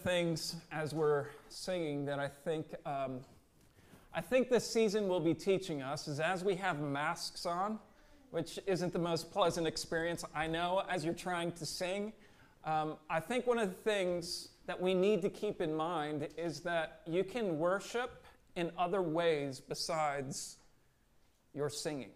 things as we're singing that I think um, I think this season will be teaching us is as we have masks on, which isn't the most pleasant experience I know as you're trying to sing. Um, I think one of the things that we need to keep in mind is that you can worship in other ways besides your singing.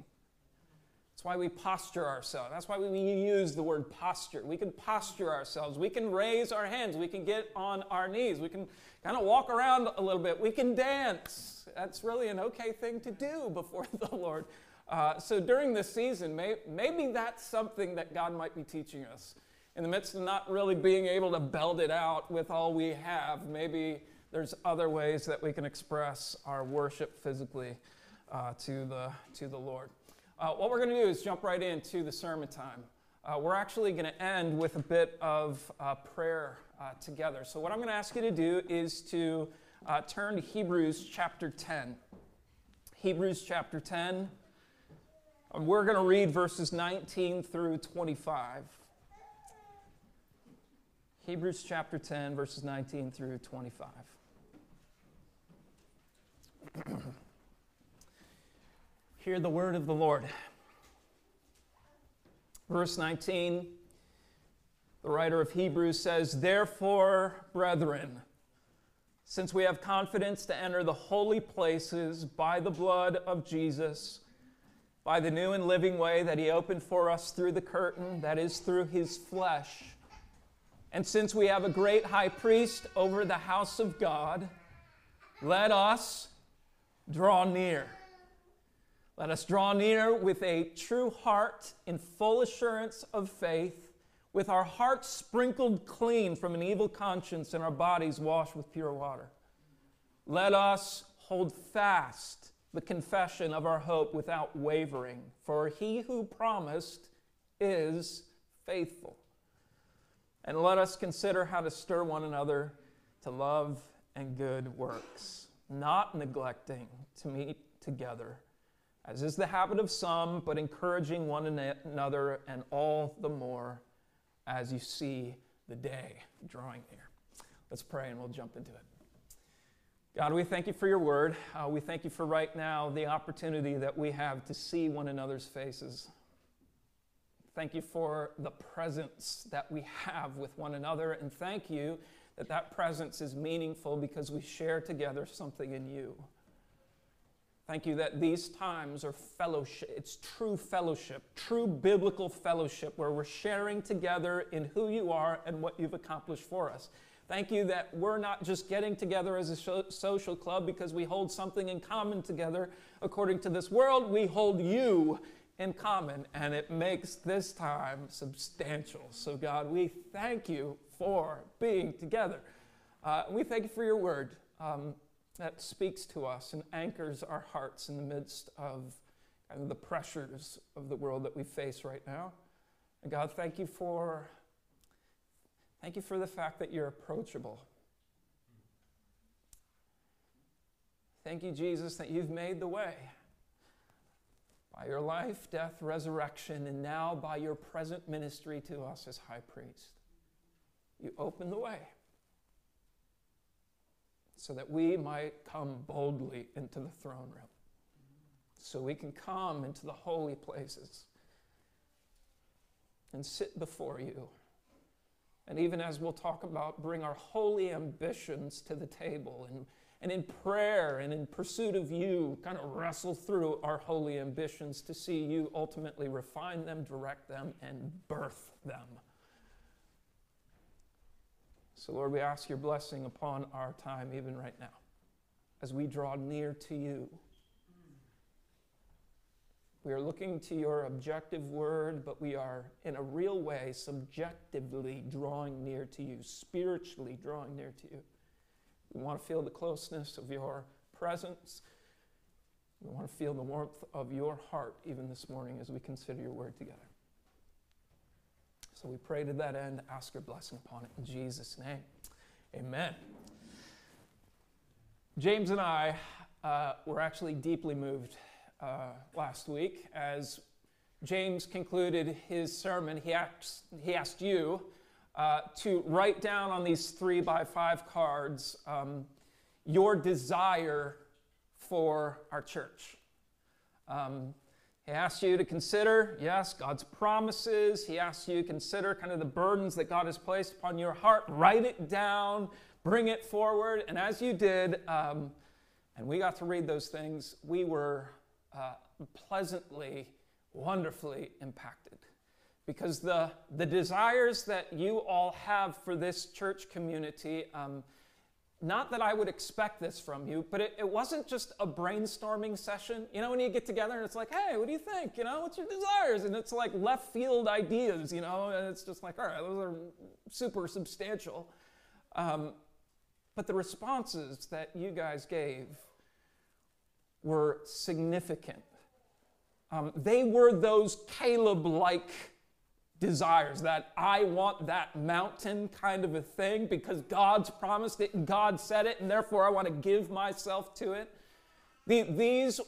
That's why we posture ourselves. That's why we use the word posture. We can posture ourselves. We can raise our hands. We can get on our knees. We can kind of walk around a little bit. We can dance. That's really an okay thing to do before the Lord. Uh, so during this season, may, maybe that's something that God might be teaching us. In the midst of not really being able to belt it out with all we have, maybe there's other ways that we can express our worship physically uh, to, the, to the Lord. Uh, what we're going to do is jump right into the sermon time. Uh, we're actually going to end with a bit of uh, prayer uh, together. So, what I'm going to ask you to do is to uh, turn to Hebrews chapter 10. Hebrews chapter 10. We're going to read verses 19 through 25. Hebrews chapter 10, verses 19 through 25. Hear the word of the Lord. Verse 19, the writer of Hebrews says, Therefore, brethren, since we have confidence to enter the holy places by the blood of Jesus, by the new and living way that he opened for us through the curtain, that is, through his flesh. And since we have a great high priest over the house of God, let us draw near let us draw near with a true heart in full assurance of faith, with our hearts sprinkled clean from an evil conscience and our bodies washed with pure water. Let us hold fast the confession of our hope without wavering, for he who promised is faithful. And let us consider how to stir one another to love and good works, not neglecting to meet together as is the habit of some, but encouraging one another, and all the more as you see the day drawing near. Let's pray and we'll jump into it. God, we thank you for your word. Uh, we thank you for right now the opportunity that we have to see one another's faces. Thank you for the presence that we have with one another, and thank you that that presence is meaningful because we share together something in you. Thank you that these times are fellowship. It's true fellowship, true biblical fellowship where we're sharing together in who you are and what you've accomplished for us. Thank you that we're not just getting together as a social club because we hold something in common together. According to this world, we hold you in common, and it makes this time substantial. So, God, we thank you for being together. Uh, we thank you for your word. Um, that speaks to us and anchors our hearts in the midst of the pressures of the world that we face right now. And God, thank you for thank you for the fact that you're approachable. Thank you, Jesus, that you've made the way by your life, death, resurrection, and now by your present ministry to us as high priest. You open the way so that we might come boldly into the throne room, so we can come into the holy places and sit before you. And even as we'll talk about, bring our holy ambitions to the table and, and in prayer and in pursuit of you, kind of wrestle through our holy ambitions to see you ultimately refine them, direct them, and birth them. So, Lord, we ask your blessing upon our time, even right now, as we draw near to you. We are looking to your objective word, but we are, in a real way, subjectively drawing near to you, spiritually drawing near to you. We want to feel the closeness of your presence. We want to feel the warmth of your heart even this morning as we consider your word together. So we pray to that end, ask your blessing upon it in Jesus' name. Amen. James and I uh, were actually deeply moved uh, last week as James concluded his sermon. He asked, he asked you uh, to write down on these three by five cards um, your desire for our church. Um, he asks you to consider, yes, God's promises. He asks you to consider kind of the burdens that God has placed upon your heart. Write it down, bring it forward. And as you did, um, and we got to read those things, we were uh, pleasantly, wonderfully impacted. Because the, the desires that you all have for this church community, um, not that I would expect this from you, but it, it, wasn't just a brainstorming session. You know, when you get together and it's like, hey, what do you think? You know, what's your desires? And it's like left field ideas, you know, and it's just like, all right, those are super substantial. Um, but the responses that you guys gave were significant. Um, they were those Caleb like desires, that I want that mountain kind of a thing because God's promised it and God said it, and therefore I want to give myself to it. The, these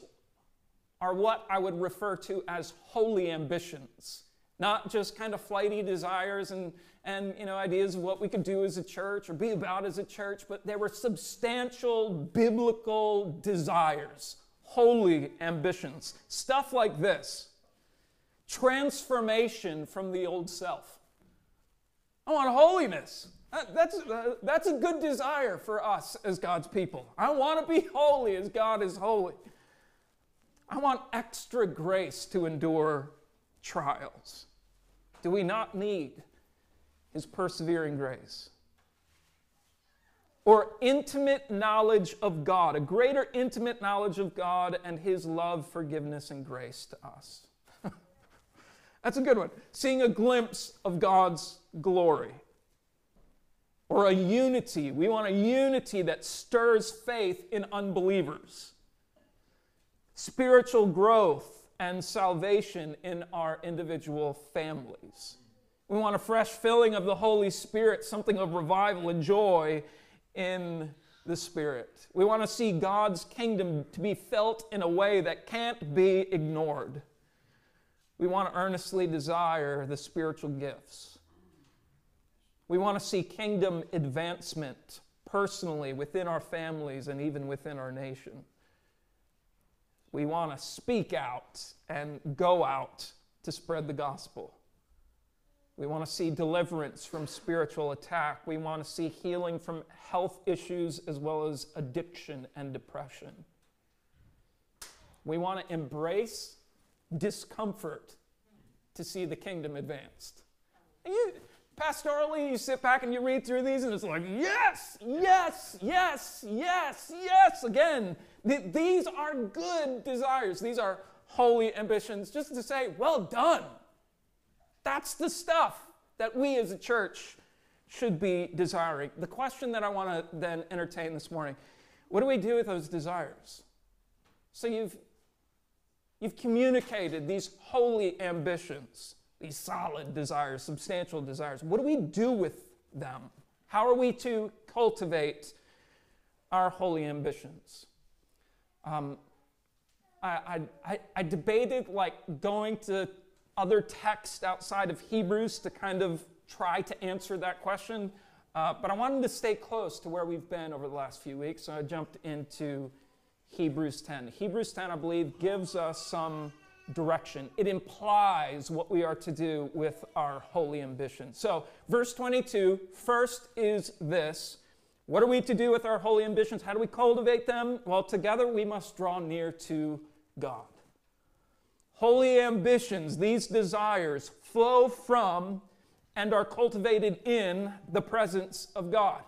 are what I would refer to as holy ambitions, not just kind of flighty desires and, and you know, ideas of what we could do as a church or be about as a church, but there were substantial biblical desires, holy ambitions. Stuff like this transformation from the old self. I want holiness. That's, uh, that's a good desire for us as God's people. I want to be holy as God is holy. I want extra grace to endure trials. Do we not need His persevering grace? Or intimate knowledge of God, a greater intimate knowledge of God and His love, forgiveness, and grace to us. That's a good one. Seeing a glimpse of God's glory. Or a unity. We want a unity that stirs faith in unbelievers. Spiritual growth and salvation in our individual families. We want a fresh filling of the Holy Spirit, something of revival and joy in the Spirit. We want to see God's kingdom to be felt in a way that can't be ignored. We want to earnestly desire the spiritual gifts. We want to see kingdom advancement personally within our families and even within our nation. We want to speak out and go out to spread the gospel. We want to see deliverance from spiritual attack. We want to see healing from health issues as well as addiction and depression. We want to embrace discomfort to see the kingdom advanced. You, pastorally, you sit back and you read through these, and it's like, yes, yes, yes, yes, yes. Again, th- these are good desires. These are holy ambitions. Just to say, well done. That's the stuff that we as a church should be desiring. The question that I want to then entertain this morning what do we do with those desires? So you've You've communicated these holy ambitions, these solid desires, substantial desires. What do we do with them? How are we to cultivate our holy ambitions? Um, I, I, I debated like going to other texts outside of Hebrews to kind of try to answer that question, uh, but I wanted to stay close to where we've been over the last few weeks, so I jumped into Hebrews 10. Hebrews 10, I believe, gives us some direction. It implies what we are to do with our holy ambition. So, verse 22 first is this What are we to do with our holy ambitions? How do we cultivate them? Well, together we must draw near to God. Holy ambitions, these desires, flow from and are cultivated in the presence of God.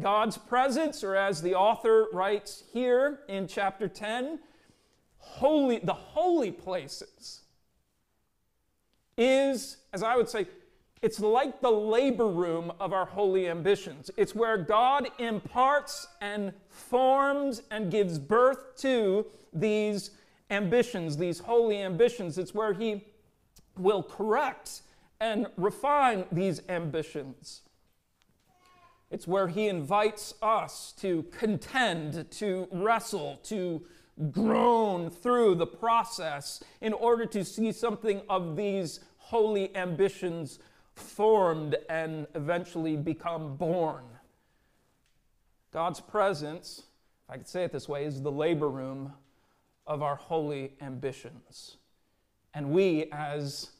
God's presence, or as the author writes here in chapter 10, holy, the holy places is, as I would say, it's like the labor room of our holy ambitions. It's where God imparts and forms and gives birth to these ambitions, these holy ambitions. It's where He will correct and refine these ambitions. It's where he invites us to contend, to wrestle, to groan through the process in order to see something of these holy ambitions formed and eventually become born. God's presence, if I could say it this way, is the labor room of our holy ambitions. And we, as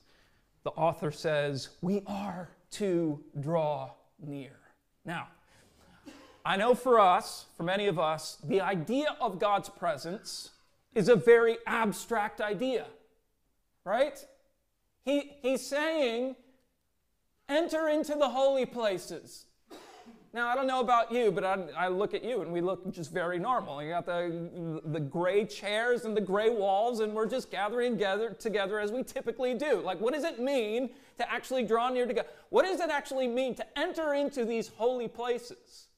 the author says, we are to draw near. Now, I know for us, for many of us, the idea of God's presence is a very abstract idea, right? He, he's saying, enter into the holy places. Now, I don't know about you, but I, I, look at you and we look just very normal. You got the, the gray chairs and the gray walls, and we're just gathering together, as we typically do. Like, what does it mean to actually draw near to God? What does it actually mean to enter into these holy places?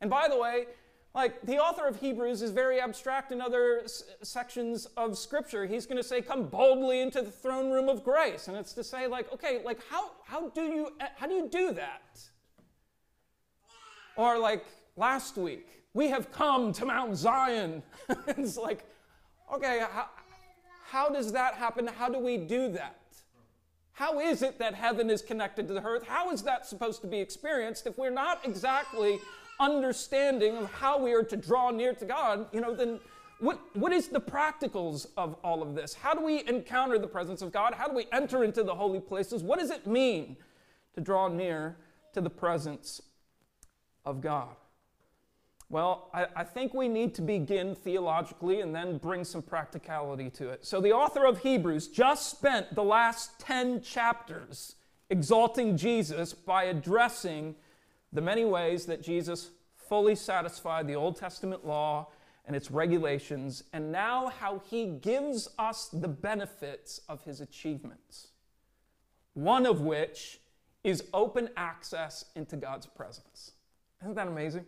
And by the way, like the author of Hebrews is very abstract in other s- sections of Scripture. He's going to say, "Come boldly into the throne room of grace," and it's to say, like, okay, like how how do you how do you do that? Or like last week, we have come to Mount Zion. it's like, okay, how, how does that happen? How do we do that? How is it that heaven is connected to the earth? How is that supposed to be experienced if we're not exactly understanding of how we are to draw near to God? You know, then what, what is the practicals of all of this? How do we encounter the presence of God? How do we enter into the holy places? What does it mean to draw near to the presence of God? Well, I, I, think we need to begin theologically and then bring some practicality to it. So, the author of Hebrews just spent the last 10 chapters exalting Jesus by addressing the many ways that Jesus fully satisfied the Old Testament law and its regulations, and now how he gives us the benefits of his achievements. One of which is open access into God's presence. Isn't that amazing?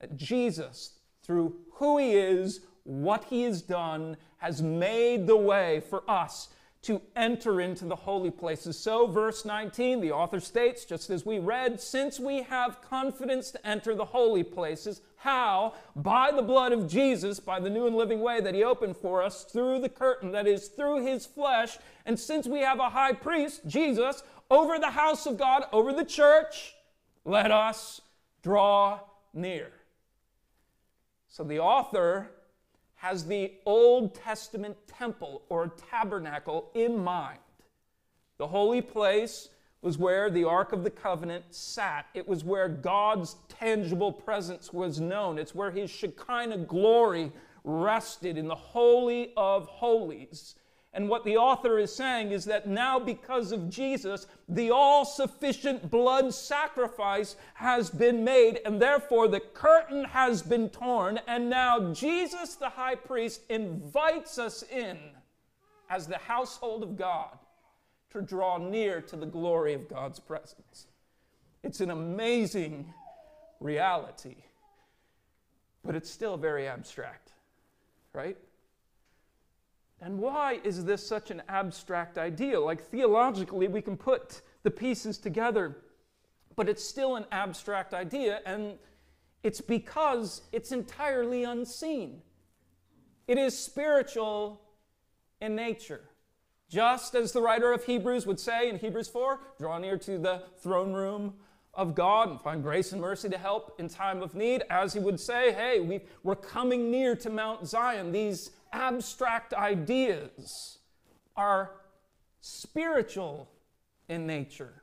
That Jesus, through who he is, what he has done, has made the way for us to enter into the holy places. So, verse 19, the author states, just as we read, since we have confidence to enter the holy places, how? By the blood of Jesus, by the new and living way that he opened for us through the curtain, that is, through his flesh. And since we have a high priest, Jesus, over the house of God, over the church, let us draw near. So the author has the Old Testament temple or tabernacle in mind. The holy place was where the Ark of the Covenant sat. It was where God's tangible presence was known. It's where his Shekinah glory rested in the Holy of Holies. And what the author is saying is that now, because of Jesus, the all sufficient blood sacrifice has been made, and therefore the curtain has been torn. And now, Jesus, the high priest, invites us in as the household of God to draw near to the glory of God's presence. It's an amazing reality, but it's still very abstract, right? And why is this such an abstract idea? Like theologically, we can put the pieces together, but it's still an abstract idea, and it's because it's entirely unseen. It is spiritual in nature. Just as the writer of Hebrews would say in Hebrews 4 draw near to the throne room of God and find grace and mercy to help in time of need, as he would say, hey, we, we're coming near to Mount Zion. These abstract ideas are spiritual in nature.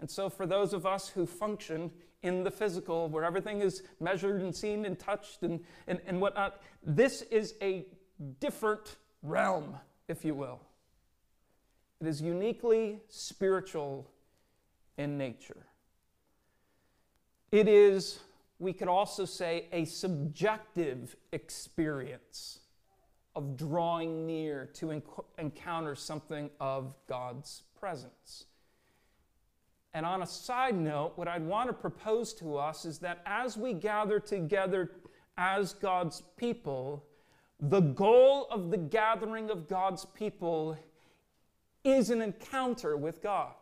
And so, for those of us who function in the physical, where everything is measured and seen and touched and, and, and whatnot, this is a different realm, if you will. It is uniquely spiritual in nature. It is, we could also say, a subjective experience of drawing near to enc- encounter something of God's presence. And on a side note, what I'd want to propose to us is that as we gather together as God's people, the goal of the gathering of God's people is an encounter with God.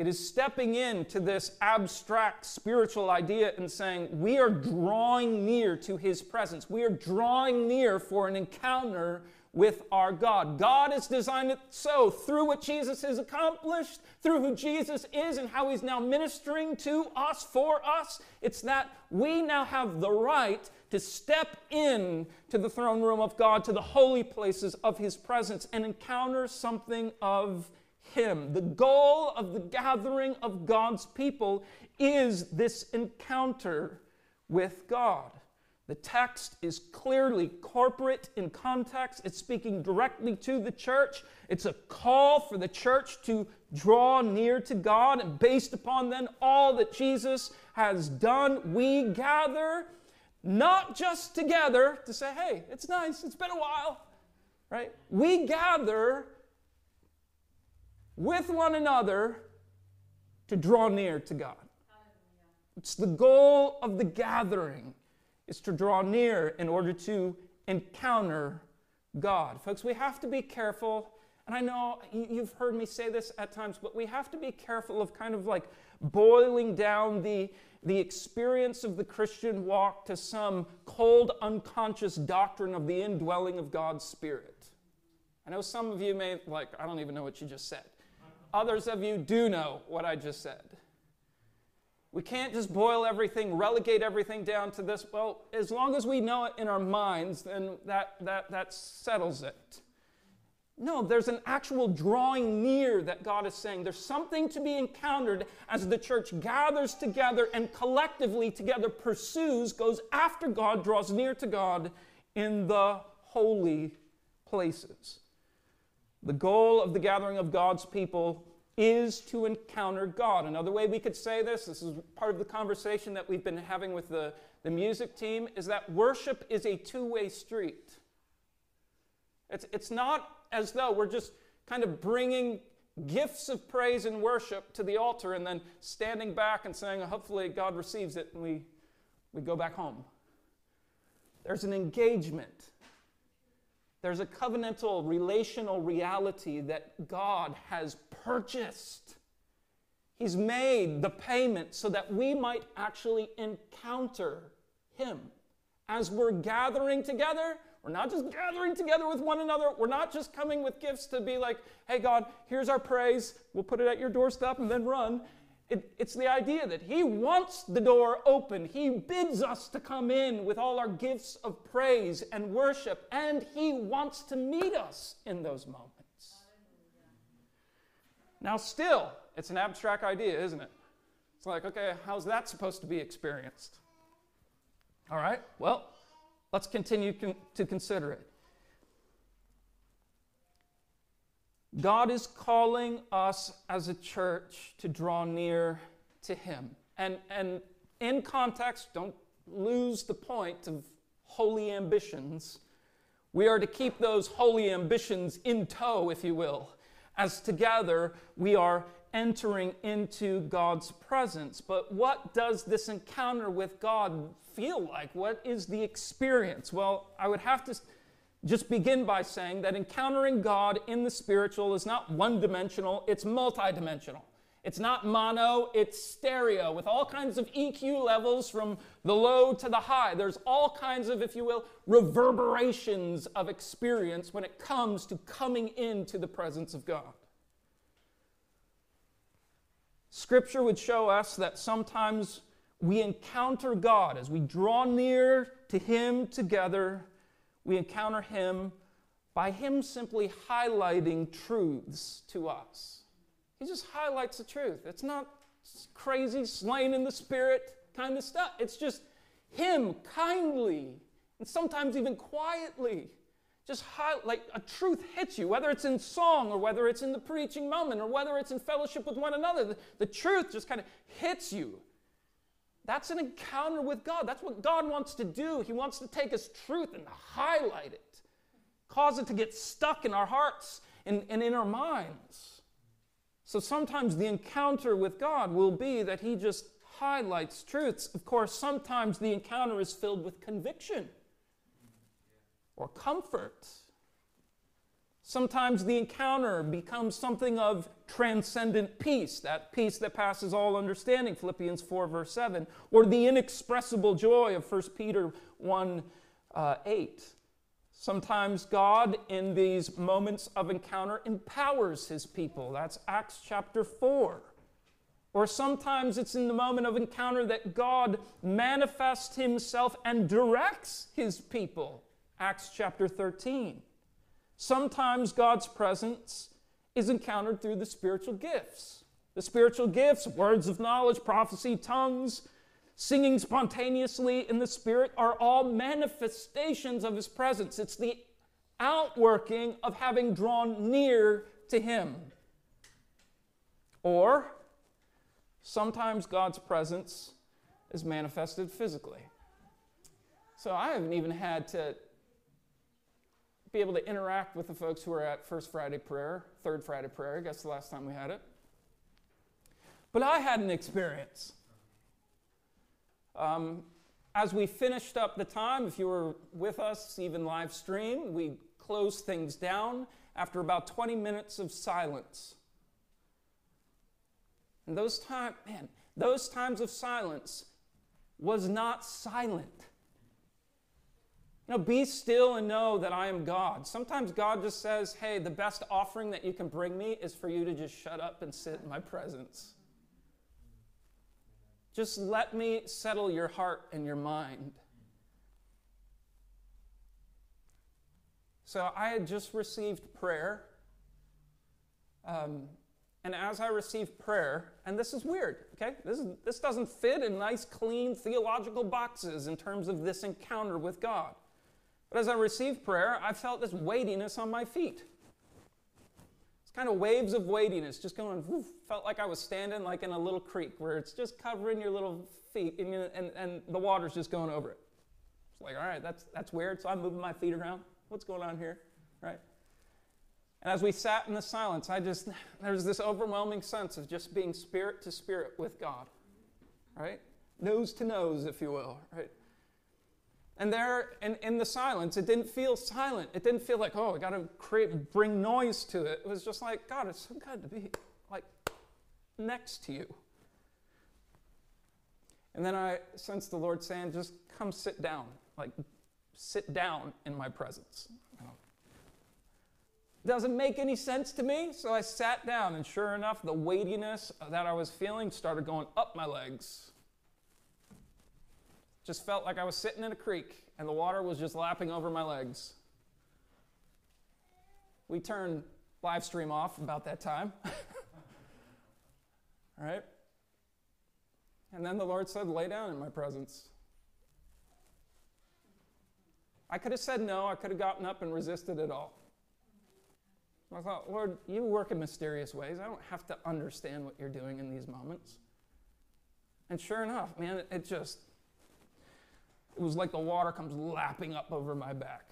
It is stepping into this abstract spiritual idea and saying, we are drawing near to his presence. We are drawing near for an encounter with our God. God has designed it so through what Jesus has accomplished, through who Jesus is, and how he's now ministering to us, for us. It's that we now have the right to step in to the throne room of God, to the holy places of his presence, and encounter something of him. The goal of the gathering of God's people is this encounter with God. The text is clearly corporate in context. It's speaking directly to the church. It's a call for the church to draw near to God. And based upon then all that Jesus has done, we gather not just together to say, hey, it's nice, it's been a while, right? We gather with one another to draw near to God. It's the goal of the gathering is to draw near in order to encounter God. Folks, we have to be careful. And I know you've heard me say this at times, but we have to be careful of kind of like boiling down the, the experience of the Christian walk to some cold, unconscious doctrine of the indwelling of God's Spirit. I know some of you may, like, I don't even know what you just said. Others of you do know what I just said. We can't just boil everything, relegate everything down to this. Well, as long as we know it in our minds, then that, that, that settles it. No, there's an actual drawing near that God is saying. There's something to be encountered as the church gathers together and collectively together pursues, goes after God, draws near to God in the holy places. The goal of the gathering of God's people is to encounter God. Another way we could say this, this is part of the conversation that we've been having with the, the music team, is that worship is a two way street. It's, it's not as though we're just kind of bringing gifts of praise and worship to the altar and then standing back and saying, hopefully God receives it and we, we go back home. There's an engagement there's a covenantal, relational reality that God has purchased. He's made the payment so that we might actually encounter Him. As we're gathering together, we're not just gathering together with one another. We're not just coming with gifts to be like, hey, God, here's our praise. We'll put it at your doorstep and then run. It, it's the idea that He wants the door open. He bids us to come in with all our gifts of praise and worship, and He wants to meet us in those moments. Now, still, it's an abstract idea, isn't it? It's like, okay, how's that supposed to be experienced? All right, well, let's continue con- to consider it. God is calling us as a church to draw near to Him. And, and in context, don't lose the point of holy ambitions. We are to keep those holy ambitions in tow, if you will, as together we are entering into God's presence. But what does this encounter with God feel like? What is the experience? Well, I would have to just begin by saying that encountering God in the spiritual is not one dimensional, it's multidimensional. It's not mono, it's stereo with all kinds of EQ levels from the low to the high. There's all kinds of, if you will, reverberations of experience when it comes to coming into the presence of God. Scripture would show us that sometimes we encounter God as we draw near to Him together we encounter Him by Him simply highlighting truths to us. He just highlights the truth. It's not crazy, slain in the spirit kind of stuff. It's just Him kindly and sometimes even quietly just highlight like a truth hits you, whether it's in song or whether it's in the preaching moment or whether it's in fellowship with one another. The, the truth just kind of hits you. That's an encounter with God. That's what God wants to do. He wants to take His truth and highlight it, cause it to get stuck in our hearts and, and in our minds. So sometimes the encounter with God will be that He just highlights truths. Of course, sometimes the encounter is filled with conviction or comfort Sometimes the encounter becomes something of transcendent peace, that peace that passes all understanding, Philippians 4, verse 7, or the inexpressible joy of 1 Peter 1 uh, 8. Sometimes God, in these moments of encounter, empowers his people. That's Acts chapter 4. Or sometimes it's in the moment of encounter that God manifests himself and directs his people. Acts chapter 13. Sometimes God's presence is encountered through the spiritual gifts. The spiritual gifts, words of knowledge, prophecy, tongues, singing spontaneously in the Spirit are all manifestations of His presence. It's the outworking of having drawn near to Him. Or sometimes God's presence is manifested physically. So I haven't even had to be able to interact with the folks who are at First Friday prayer, Third Friday prayer, I guess the last time we had it. But I had an experience. Um, as we finished up the time, if you were with us, even live stream, we closed things down after about 20 minutes of silence. And those time, man, those times of silence was not silent. Know, be still and know that I am God. Sometimes God just says, hey, the best offering that you can bring me is for you to just shut up and sit in my presence. Just let me settle your heart and your mind. So I had just received prayer. Um, and as I received prayer, and this is weird, okay? This, is, this doesn't fit in nice, clean theological boxes in terms of this encounter with God. But as I received prayer, I felt this weightiness on my feet. It's kind of waves of weightiness, just going, woof, felt like I was standing like in a little creek where it's just covering your little feet and, and, and the water's just going over it. It's like, all right, that's, that's weird. So I'm moving my feet around. What's going on here? Right? And as we sat in the silence, I just, there was this overwhelming sense of just being spirit to spirit with God, right? Nose to nose, if you will, right? And there, in, in the silence, it didn't feel silent. It didn't feel like, oh, I got to create, bring noise to it. It was just like, God, it's so good to be like next to you. And then I sensed the Lord saying, just come sit down, like sit down in my presence. Doesn't make any sense to me, so I sat down, and sure enough, the weightiness that I was feeling started going up my legs just felt like I was sitting in a creek and the water was just lapping over my legs. We turned live stream off about that time. All right? And then the Lord said, Lay down in my presence. I could have said no, I could have gotten up and resisted it all. I thought, Lord, you work in mysterious ways. I don't have to understand what you're doing in these moments. And sure enough, man, it just it was like the water comes lapping up over my back.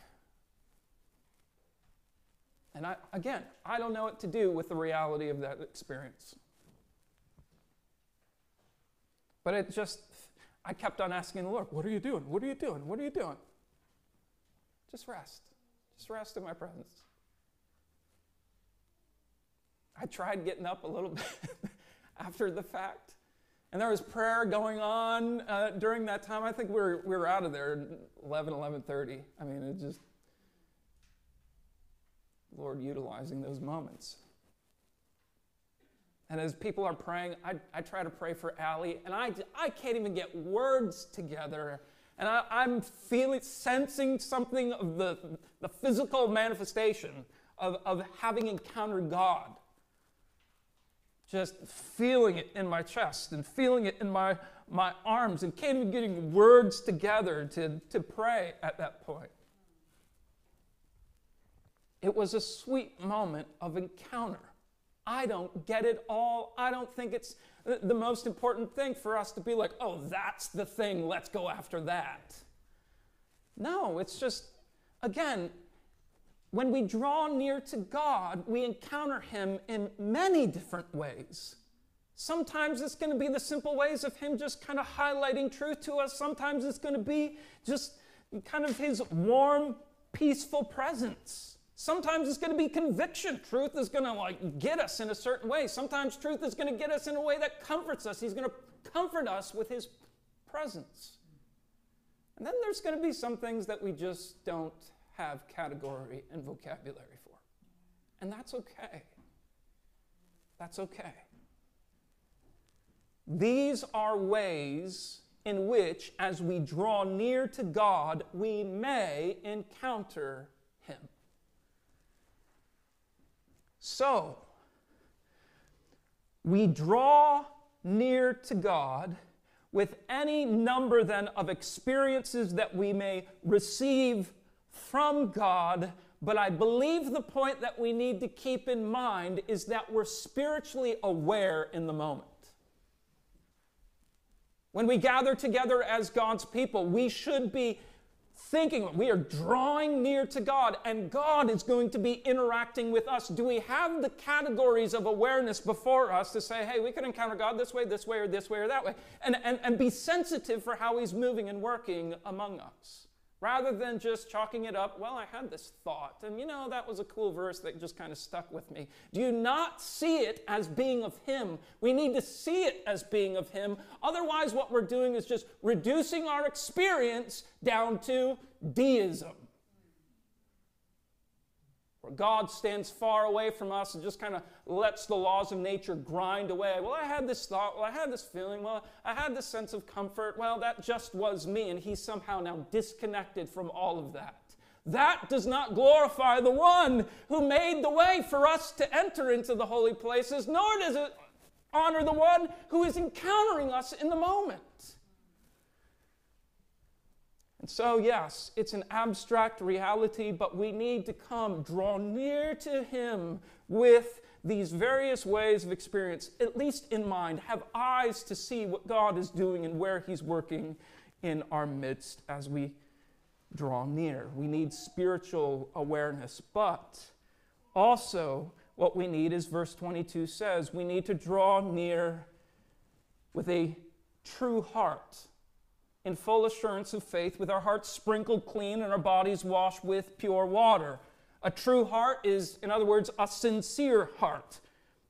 And I, again, I don't know what to do with the reality of that experience. But it just, I kept on asking the Lord, What are you doing? What are you doing? What are you doing? Just rest. Just rest in my presence. I tried getting up a little bit after the fact. And there was prayer going on uh, during that time. I think we were, we were out of there 11, 11.30. I mean, it just, Lord utilizing those moments. And as people are praying, I, I try to pray for Allie, and I, I can't even get words together. And I, I'm feeling, sensing something of the, the physical manifestation of, of having encountered God just feeling it in my chest and feeling it in my, my arms and can't even getting words together to, to pray at that point. It was a sweet moment of encounter. I don't get it all. I don't think it's the most important thing for us to be like, oh, that's the thing, let's go after that. No, it's just, again, when we draw near to God, we encounter Him in many different ways. Sometimes it's going to be the simple ways of Him just kind of highlighting truth to us. Sometimes it's going to be just kind of His warm, peaceful presence. Sometimes it's going to be conviction. Truth is going to like get us in a certain way. Sometimes truth is going to get us in a way that comforts us. He's going to comfort us with His presence. And then there's going to be some things that we just don't have category and vocabulary for. And that's okay. That's okay. These are ways in which, as we draw near to God, we may encounter Him. So, we draw near to God with any number then of experiences that we may receive from God. But I believe the point that we need to keep in mind is that we're spiritually aware in the moment. When we gather together as God's people, we should be thinking we are drawing near to God and God is going to be interacting with us. Do we have the categories of awareness before us to say, hey, we can encounter God this way, this way, or this way, or that way? And, and, and be sensitive for how He's moving and working among us rather than just chalking it up, well, I had this thought, and you know, that was a cool verse that just kind of stuck with me. Do you not see it as being of Him? We need to see it as being of Him. Otherwise, what we're doing is just reducing our experience down to deism God stands far away from us and just kind of lets the laws of nature grind away. Well, I had this thought, well, I had this feeling, well, I had this sense of comfort. Well, that just was me, and he's somehow now disconnected from all of that. That does not glorify the one who made the way for us to enter into the holy places, nor does it honor the one who is encountering us in the moment. So, yes, it's an abstract reality, but we need to come, draw near to Him with these various ways of experience, at least in mind, have eyes to see what God is doing and where He's working in our midst as we draw near. We need spiritual awareness, but also what we need, is verse 22 says, we need to draw near with a true heart in full assurance of faith, with our hearts sprinkled clean and our bodies washed with pure water. A true heart is, in other words, a sincere heart.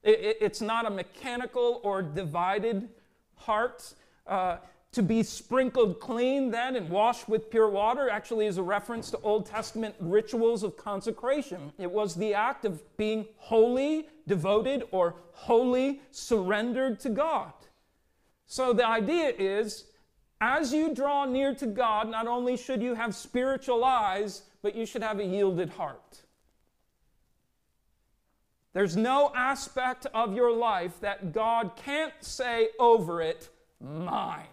it's not a mechanical or divided heart. Uh, to be sprinkled clean then and washed with pure water actually is a reference to Old Testament rituals of consecration. It was the act of being wholly devoted or wholly surrendered to God. So the idea is as you draw near to God, not only should you have spiritual eyes, but you should have a yielded heart. There's no aspect of your life that God can't say over it, mine.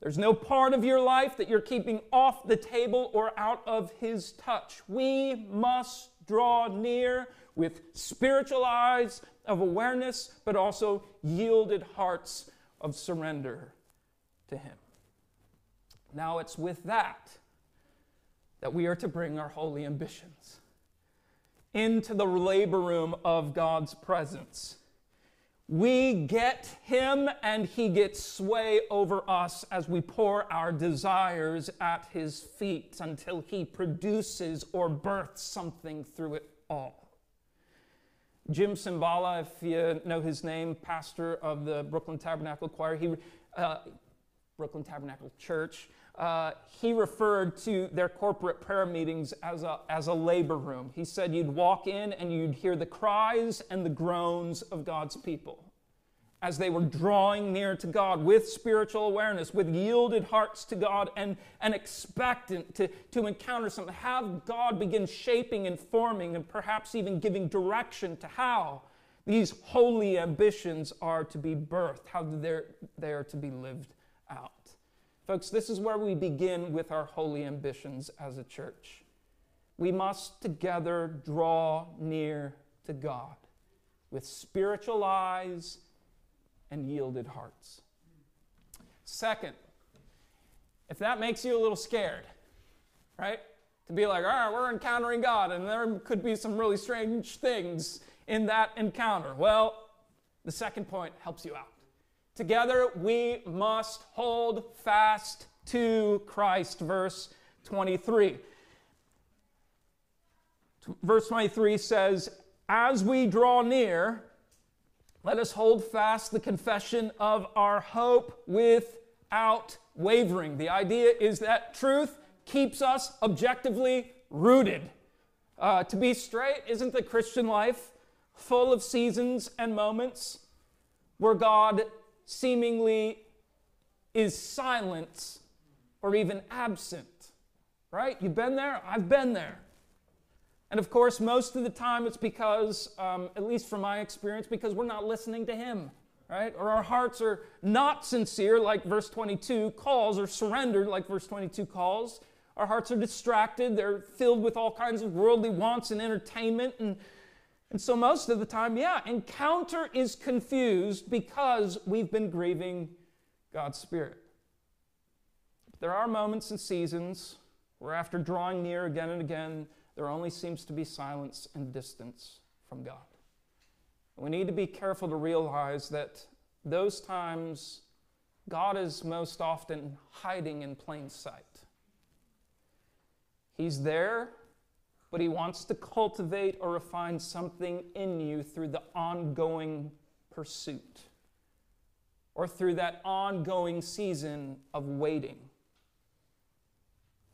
There's no part of your life that you're keeping off the table or out of His touch. We must draw near with spiritual eyes of awareness, but also yielded hearts of surrender to Him. Now it's with that that we are to bring our holy ambitions into the labor room of God's presence. We get Him and He gets sway over us as we pour our desires at His feet until He produces or births something through it all. Jim Cymbala, if you know his name, pastor of the Brooklyn Tabernacle Choir, he, uh, Brooklyn Tabernacle Church, uh, he referred to their corporate prayer meetings as a, as a labor room. He said you'd walk in and you'd hear the cries and the groans of God's people as they were drawing near to God with spiritual awareness, with yielded hearts to God, and, and expectant to, to encounter something. Have God begin shaping and forming and perhaps even giving direction to how these holy ambitions are to be birthed, how they're, they are to be lived. Folks, this is where we begin with our holy ambitions as a church. We must together draw near to God with spiritual eyes and yielded hearts. Second, if that makes you a little scared, right? To be like, all right, we're encountering God, and there could be some really strange things in that encounter. Well, the second point helps you out. Together we must hold fast to Christ. Verse 23. Verse 23 says, As we draw near, let us hold fast the confession of our hope without wavering. The idea is that truth keeps us objectively rooted. Uh, to be straight, isn't the Christian life full of seasons and moments where God seemingly is silent or even absent? Right? You've been there? I've been there. And of course, most of the time it's because, um, at least from my experience, because we're not listening to Him, right? Or our hearts are not sincere, like verse 22 calls, or surrendered, like verse 22 calls. Our hearts are distracted, they're filled with all kinds of worldly wants and entertainment. And, and so, most of the time, yeah, encounter is confused because we've been grieving God's Spirit. There are moments and seasons where, after drawing near again and again, there only seems to be silence and distance from God. We need to be careful to realize that those times God is most often hiding in plain sight. He's there, but He wants to cultivate or refine something in you through the ongoing pursuit or through that ongoing season of waiting.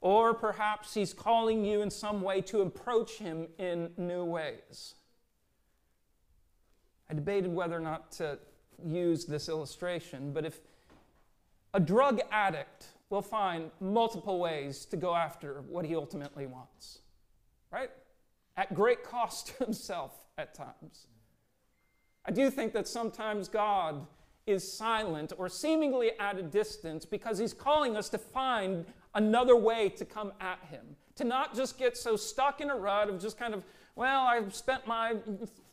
Or perhaps He's calling you in some way to approach Him in new ways. I debated whether or not to use this illustration, but if a drug addict will find multiple ways to go after what he ultimately wants, right? At great cost to himself at times. I do think that sometimes God is silent or seemingly at a distance because he's calling us to find another way to come at him. To not just get so stuck in a rut of just kind of, well, I've spent my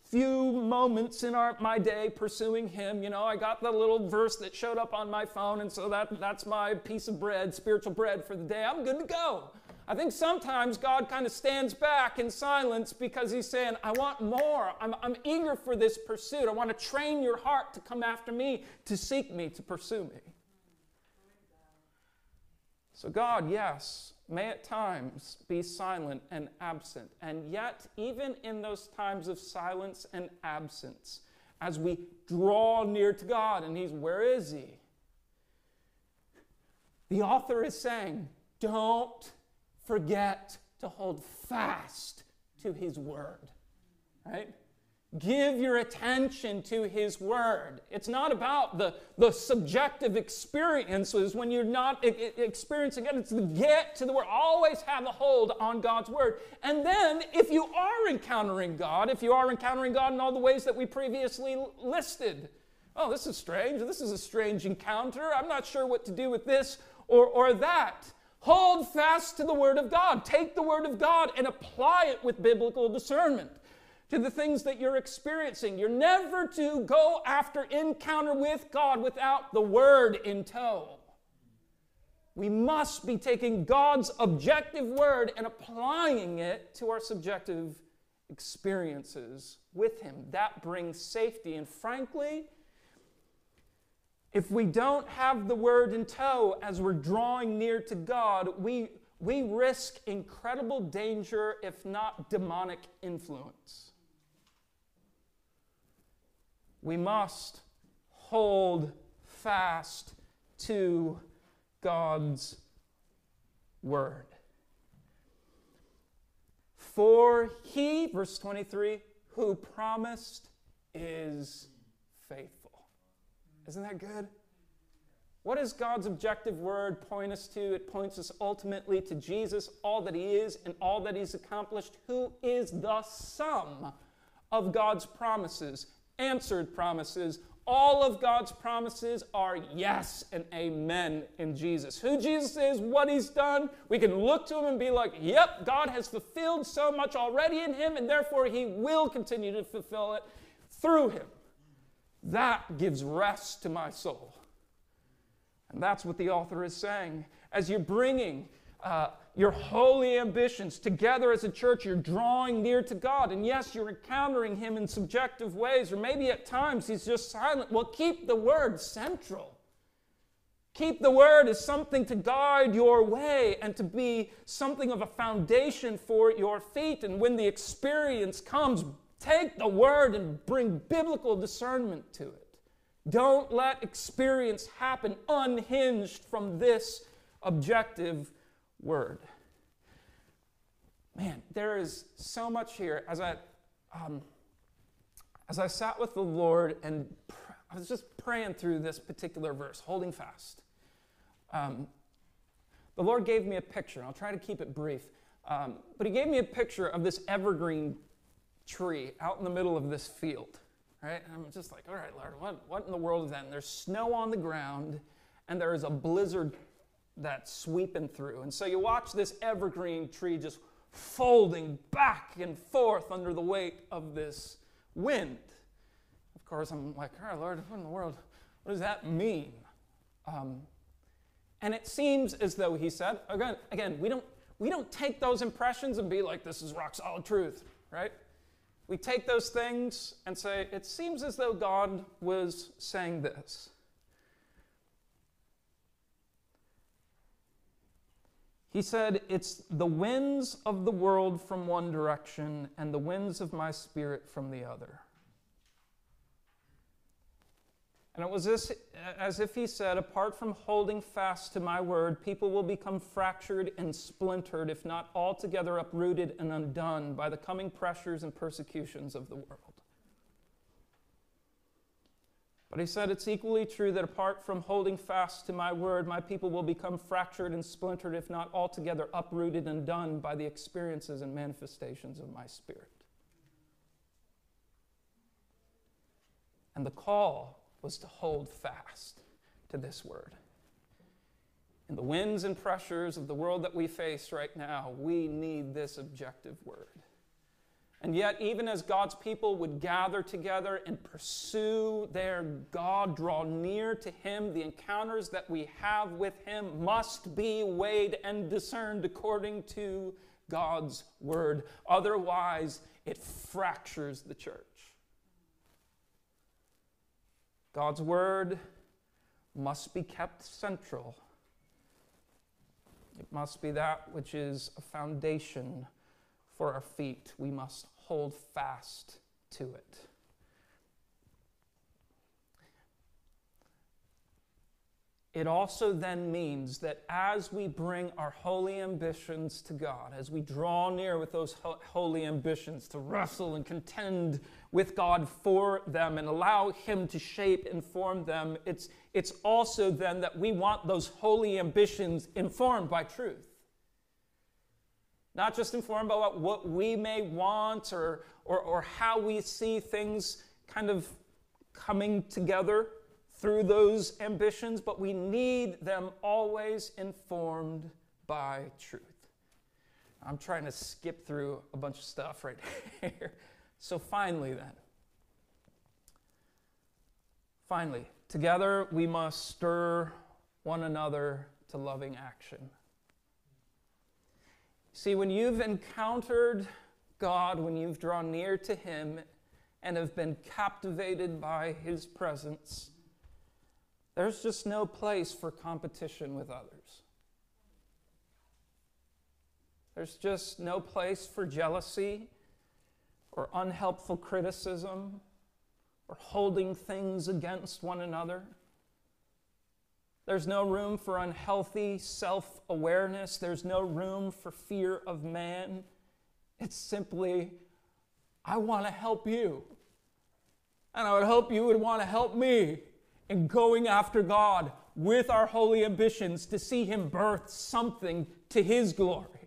few moments in our, my day pursuing him. You know, I got the little verse that showed up on my phone, and so that, that's my piece of bread, spiritual bread for the day. I'm good to go. I think sometimes God kind of stands back in silence because He's saying, I want more. I'm, I'm eager for this pursuit. I want to train your heart to come after me, to seek me, to pursue me. So, God, yes, may at times be silent and absent. And yet, even in those times of silence and absence, as we draw near to God and He's, where is He? The author is saying, don't forget to hold fast to His word, right? Give your attention to His Word. It's not about the, the subjective experiences when you're not experiencing it. It's the get to the Word. Always have a hold on God's Word. And then, if you are encountering God, if you are encountering God in all the ways that we previously listed, oh, this is strange. This is a strange encounter. I'm not sure what to do with this or, or that. Hold fast to the Word of God. Take the Word of God and apply it with biblical discernment to the things that you're experiencing. You're never to go after encounter with God without the Word in tow. We must be taking God's objective Word and applying it to our subjective experiences with Him. That brings safety. And frankly, if we don't have the Word in tow as we're drawing near to God, we, we risk incredible danger, if not demonic influence we must hold fast to God's word. For he, verse 23, who promised is faithful. Isn't that good? What does God's objective word point us to? It points us ultimately to Jesus, all that he is and all that he's accomplished, who is the sum of God's promises answered promises. All of God's promises are yes and amen in Jesus. Who Jesus is, what he's done, we can look to him and be like, yep, God has fulfilled so much already in him, and therefore he will continue to fulfill it through him. That gives rest to my soul. And that's what the author is saying. As you're bringing uh, your holy ambitions. Together as a church, you're drawing near to God. And yes, you're encountering Him in subjective ways, or maybe at times He's just silent. Well, keep the Word central. Keep the Word as something to guide your way and to be something of a foundation for your feet. And when the experience comes, take the Word and bring biblical discernment to it. Don't let experience happen unhinged from this objective word. man, there is so much here. As I, um, as I sat with the Lord and pr- I was just praying through this particular verse, holding fast. Um, the Lord gave me a picture, I'll try to keep it brief. Um, but He gave me a picture of this evergreen tree out in the middle of this field, right? And I'm just like, all right, Lord, what, what in the world is that? And there's snow on the ground, and there is a blizzard that's sweeping through. And so you watch this evergreen tree just folding back and forth under the weight of this wind. Of course, I'm like, all right, Lord, what in the world? What does that mean? Um, and it seems as though he said, again, again, we don't we don't take those impressions and be like, this is rock solid truth, right? We take those things and say, it seems as though God was saying this. He said, It's the winds of the world from one direction and the winds of my spirit from the other. And it was this, as if he said, Apart from holding fast to my word, people will become fractured and splintered, if not altogether uprooted and undone by the coming pressures and persecutions of the world. But he said, It's equally true that apart from holding fast to my word, my people will become fractured and splintered, if not altogether uprooted and done by the experiences and manifestations of my spirit. And the call was to hold fast to this word. In the winds and pressures of the world that we face right now, we need this objective word. And yet, even as God's people would gather together and pursue their God, draw near to Him, the encounters that we have with Him must be weighed and discerned according to God's word. Otherwise, it fractures the church. God's word must be kept central. It must be that which is a foundation for our feet. We must hold fast to it. It also then means that as we bring our holy ambitions to God, as we draw near with those holy ambitions to wrestle and contend with God for them and allow Him to shape and form them, it's, it's also then that we want those holy ambitions informed by truth. Not just informed by what we may want or, or, or how we see things kind of coming together through those ambitions, but we need them always informed by truth. I'm trying to skip through a bunch of stuff right here. So, finally, then, finally, together we must stir one another to loving action. See, when you've encountered God, when you've drawn near to Him and have been captivated by His presence, there's just no place for competition with others. There's just no place for jealousy or unhelpful criticism or holding things against one another. There's no room for unhealthy self awareness. There's no room for fear of man. It's simply, I want to help you. And I would hope you would want to help me in going after God with our holy ambitions to see Him birth something to His glory.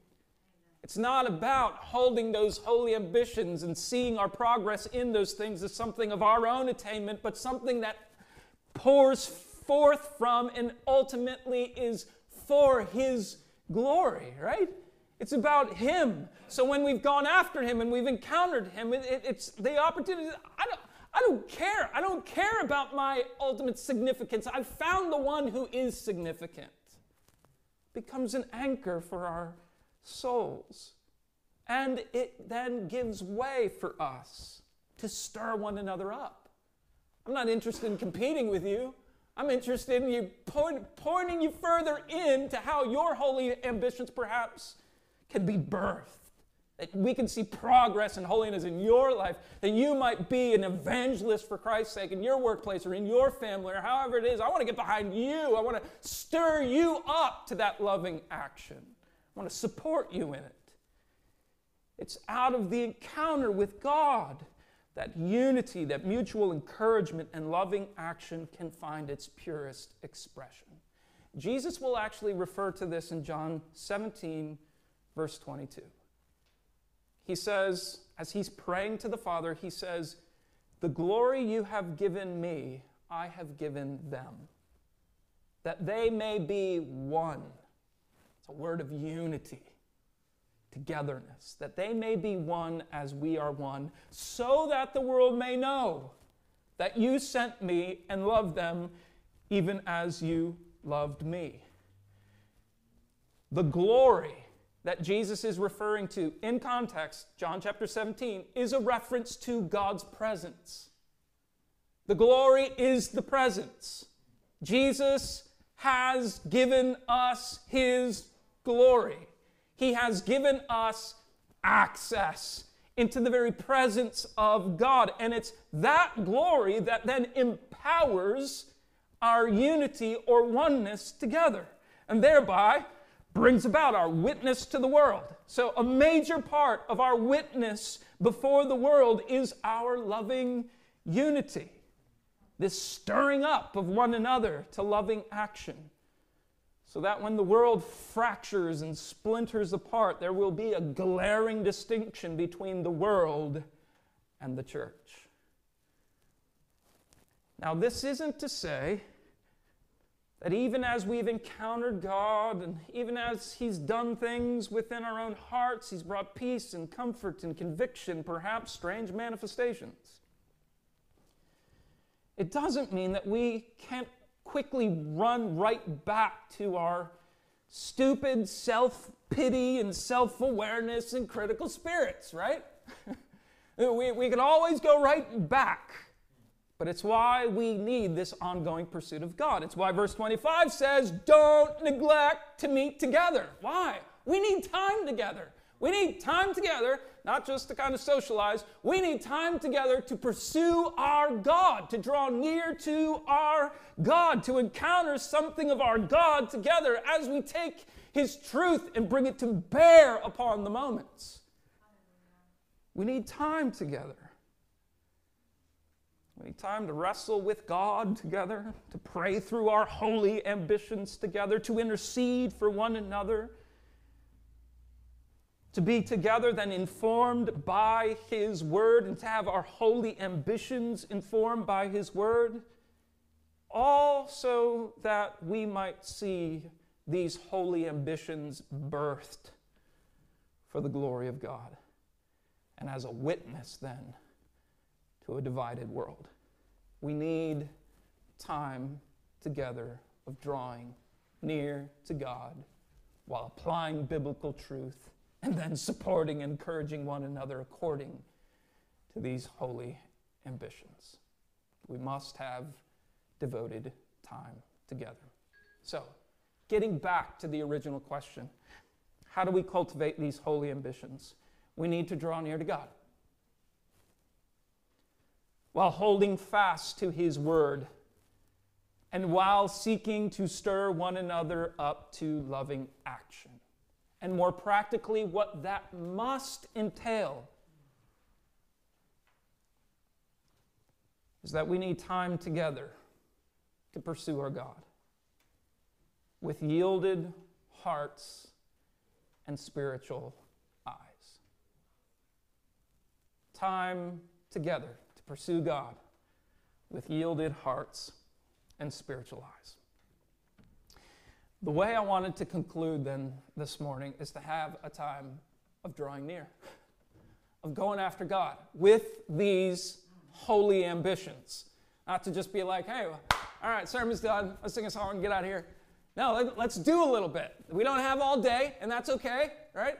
It's not about holding those holy ambitions and seeing our progress in those things as something of our own attainment, but something that pours forth from and ultimately is for His glory, right? It's about Him. So when we've gone after Him and we've encountered Him, it, it, it's the opportunity. I don't, I don't care. I don't care about my ultimate significance. I've found the one who is significant. Becomes an anchor for our souls. And it then gives way for us to stir one another up. I'm not interested in competing with you. I'm interested in you point, pointing you further into how your holy ambitions perhaps can be birthed that we can see progress and holiness in your life, that you might be an evangelist for Christ's sake in your workplace or in your family or however it is. I want to get behind you. I want to stir you up to that loving action. I want to support you in it. It's out of the encounter with God that unity, that mutual encouragement and loving action can find its purest expression. Jesus will actually refer to this in John 17, verse 22. He says, as he's praying to the Father, he says, The glory you have given me, I have given them, that they may be one. It's a word of unity togetherness, that they may be one as we are one, so that the world may know that you sent me and loved them even as you loved me. The glory that Jesus is referring to in context, John chapter 17, is a reference to God's presence. The glory is the presence. Jesus has given us his glory. He has given us access into the very presence of God. And it's that glory that then empowers our unity or oneness together, and thereby brings about our witness to the world. So, a major part of our witness before the world is our loving unity, this stirring up of one another to loving action so that when the world fractures and splinters apart, there will be a glaring distinction between the world and the church. Now, this isn't to say that even as we've encountered God and even as He's done things within our own hearts, He's brought peace and comfort and conviction, perhaps strange manifestations. It doesn't mean that we can't quickly run right back to our stupid self pity and self awareness and critical spirits, right? we, we can always go right back. But it's why we need this ongoing pursuit of God. It's why verse 25 says, Don't neglect to meet together. Why? We need time together. We need time together, not just to kind of socialize. We need time together to pursue our God, to draw near to our God, to encounter something of our God together as we take His truth and bring it to bear upon the moments. We need time together. We need time to wrestle with God together, to pray through our holy ambitions together, to intercede for one another to be together, then informed by His Word, and to have our holy ambitions informed by His Word, all so that we might see these holy ambitions birthed for the glory of God, and as a witness then to a divided world. We need time together of drawing near to God while applying biblical truth and then supporting encouraging one another according to these holy ambitions. We must have devoted time together. So, getting back to the original question how do we cultivate these holy ambitions? We need to draw near to God while holding fast to His word and while seeking to stir one another up to loving action and more practically, what that must entail is that we need time together to pursue our God with yielded hearts and spiritual eyes. Time together to pursue God with yielded hearts and spiritual eyes. The way I wanted to conclude then this morning is to have a time of drawing near, of going after God with these holy ambitions. Not to just be like, hey, all right, sermon's done, let's sing a song and get out of here. No, let's do a little bit. We don't have all day, and that's okay, right?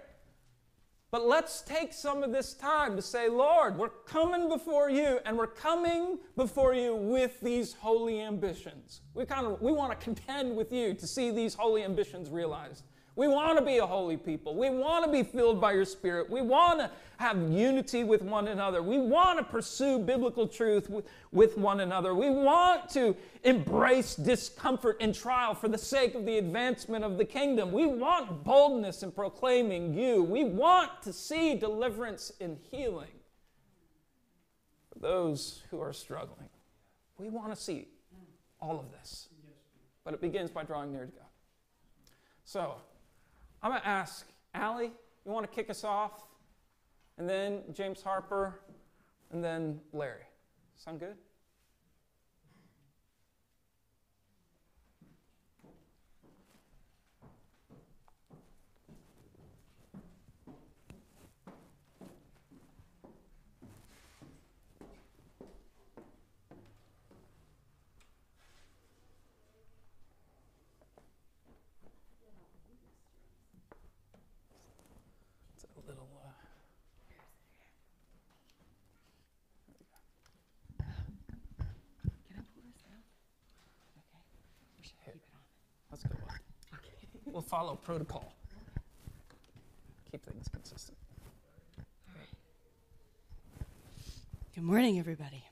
But let's take some of this time to say, Lord, we're coming before you, and we're coming before you with these holy ambitions. We kind of we want to contend with you to see these holy ambitions realized. We want to be a holy people. We want to be filled by your Spirit. We want to have unity with one another. We want to pursue biblical truth with, one another. We want to embrace discomfort and trial for the sake of the advancement of the kingdom. We want boldness in proclaiming you. We want to see deliverance and healing for those who are struggling. We want to see all of this. But it begins by drawing near to God. So, I'm going to ask Allie, you want to kick us off? And then James Harper, and then Larry. Sound good? We'll follow protocol. Keep things consistent. Good morning, everybody.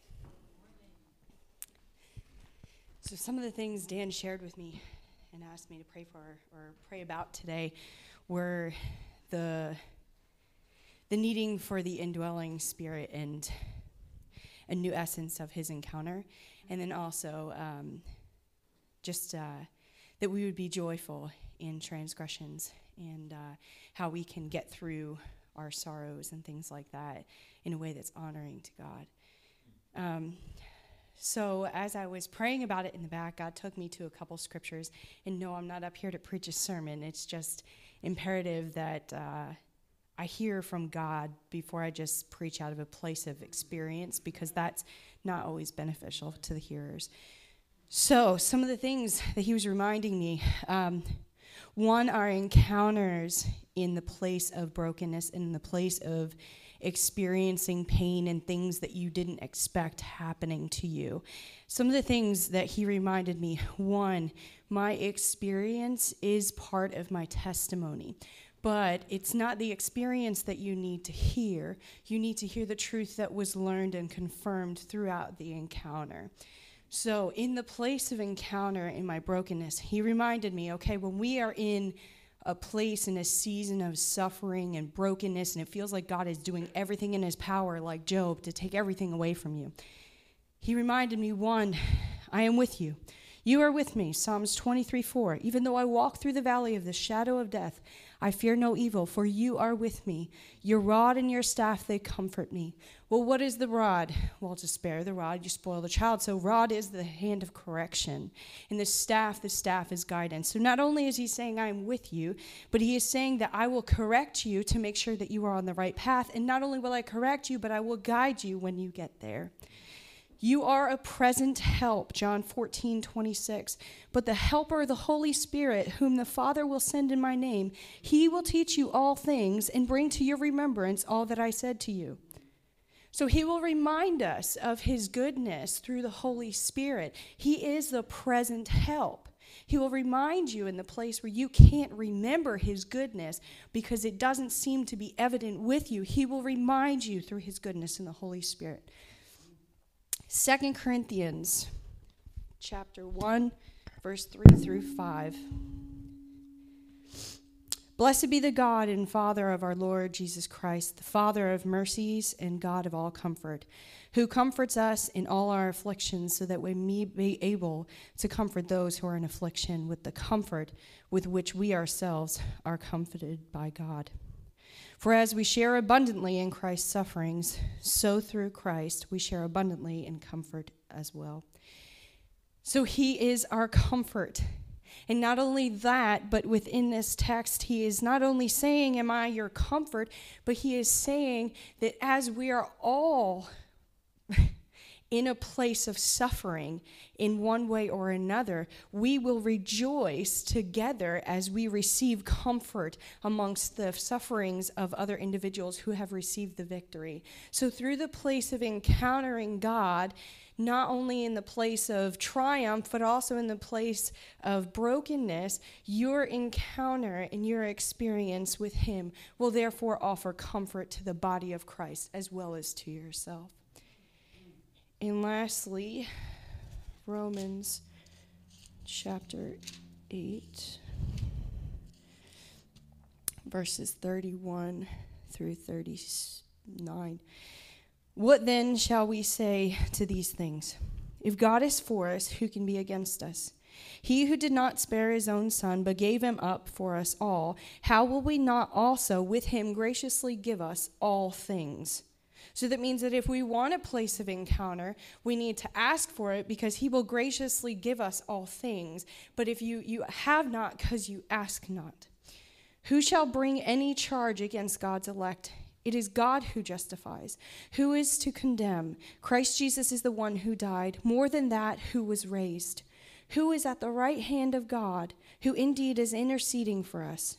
So, some of the things Dan shared with me and asked me to pray for or pray about today were the the needing for the indwelling spirit and a new essence of his encounter, and then also um, just uh, that we would be joyful in transgressions and uh, how we can get through our sorrows and things like that in a way that's honoring to God. Um, so, as I was praying about it in the back, God took me to a couple scriptures. And no, I'm not up here to preach a sermon. It's just imperative that uh, I hear from God before I just preach out of a place of experience because that's not always beneficial to the hearers. So, some of the things that he was reminding me um, one, our encounters in the place of brokenness, in the place of experiencing pain and things that you didn't expect happening to you. Some of the things that he reminded me one, my experience is part of my testimony. But it's not the experience that you need to hear. You need to hear the truth that was learned and confirmed throughout the encounter. So, in the place of encounter in my brokenness, he reminded me okay, when we are in a place in a season of suffering and brokenness, and it feels like God is doing everything in his power, like Job, to take everything away from you, he reminded me one, I am with you. You are with me, Psalms 23 4. Even though I walk through the valley of the shadow of death, I fear no evil, for you are with me. Your rod and your staff, they comfort me. Well, what is the rod? Well, to spare the rod, you spoil the child. So, rod is the hand of correction. And the staff, the staff is guidance. So, not only is he saying, I am with you, but he is saying that I will correct you to make sure that you are on the right path. And not only will I correct you, but I will guide you when you get there. You are a present help, John 14, 26. But the Helper, the Holy Spirit, whom the Father will send in my name, he will teach you all things and bring to your remembrance all that I said to you. So he will remind us of his goodness through the Holy Spirit. He is the present help. He will remind you in the place where you can't remember his goodness because it doesn't seem to be evident with you. He will remind you through his goodness in the Holy Spirit. Second Corinthians chapter 1 verse 3 through 5. Blessed be the God and Father of our Lord Jesus Christ, the Father of mercies and God of all comfort, who comforts us in all our afflictions, so that we may be able to comfort those who are in affliction with the comfort with which we ourselves are comforted by God. For as we share abundantly in Christ's sufferings, so through Christ we share abundantly in comfort as well. So he is our comfort. And not only that, but within this text, he is not only saying, Am I your comfort? but he is saying that as we are all in a place of suffering in one way or another, we will rejoice together as we receive comfort amongst the sufferings of other individuals who have received the victory. So, through the place of encountering God, not only in the place of triumph, but also in the place of brokenness, your encounter and your experience with Him will therefore offer comfort to the body of Christ as well as to yourself. And lastly, Romans chapter 8, verses 31 through 39. What then shall we say to these things? If God is for us, who can be against us? He who did not spare his own son, but gave him up for us all, how will we not also with him graciously give us all things? So that means that if we want a place of encounter, we need to ask for it because he will graciously give us all things. But if you, you have not because you ask not, who shall bring any charge against God's elect? It is God who justifies. Who is to condemn? Christ Jesus is the one who died, more than that, who was raised. Who is at the right hand of God, who indeed is interceding for us?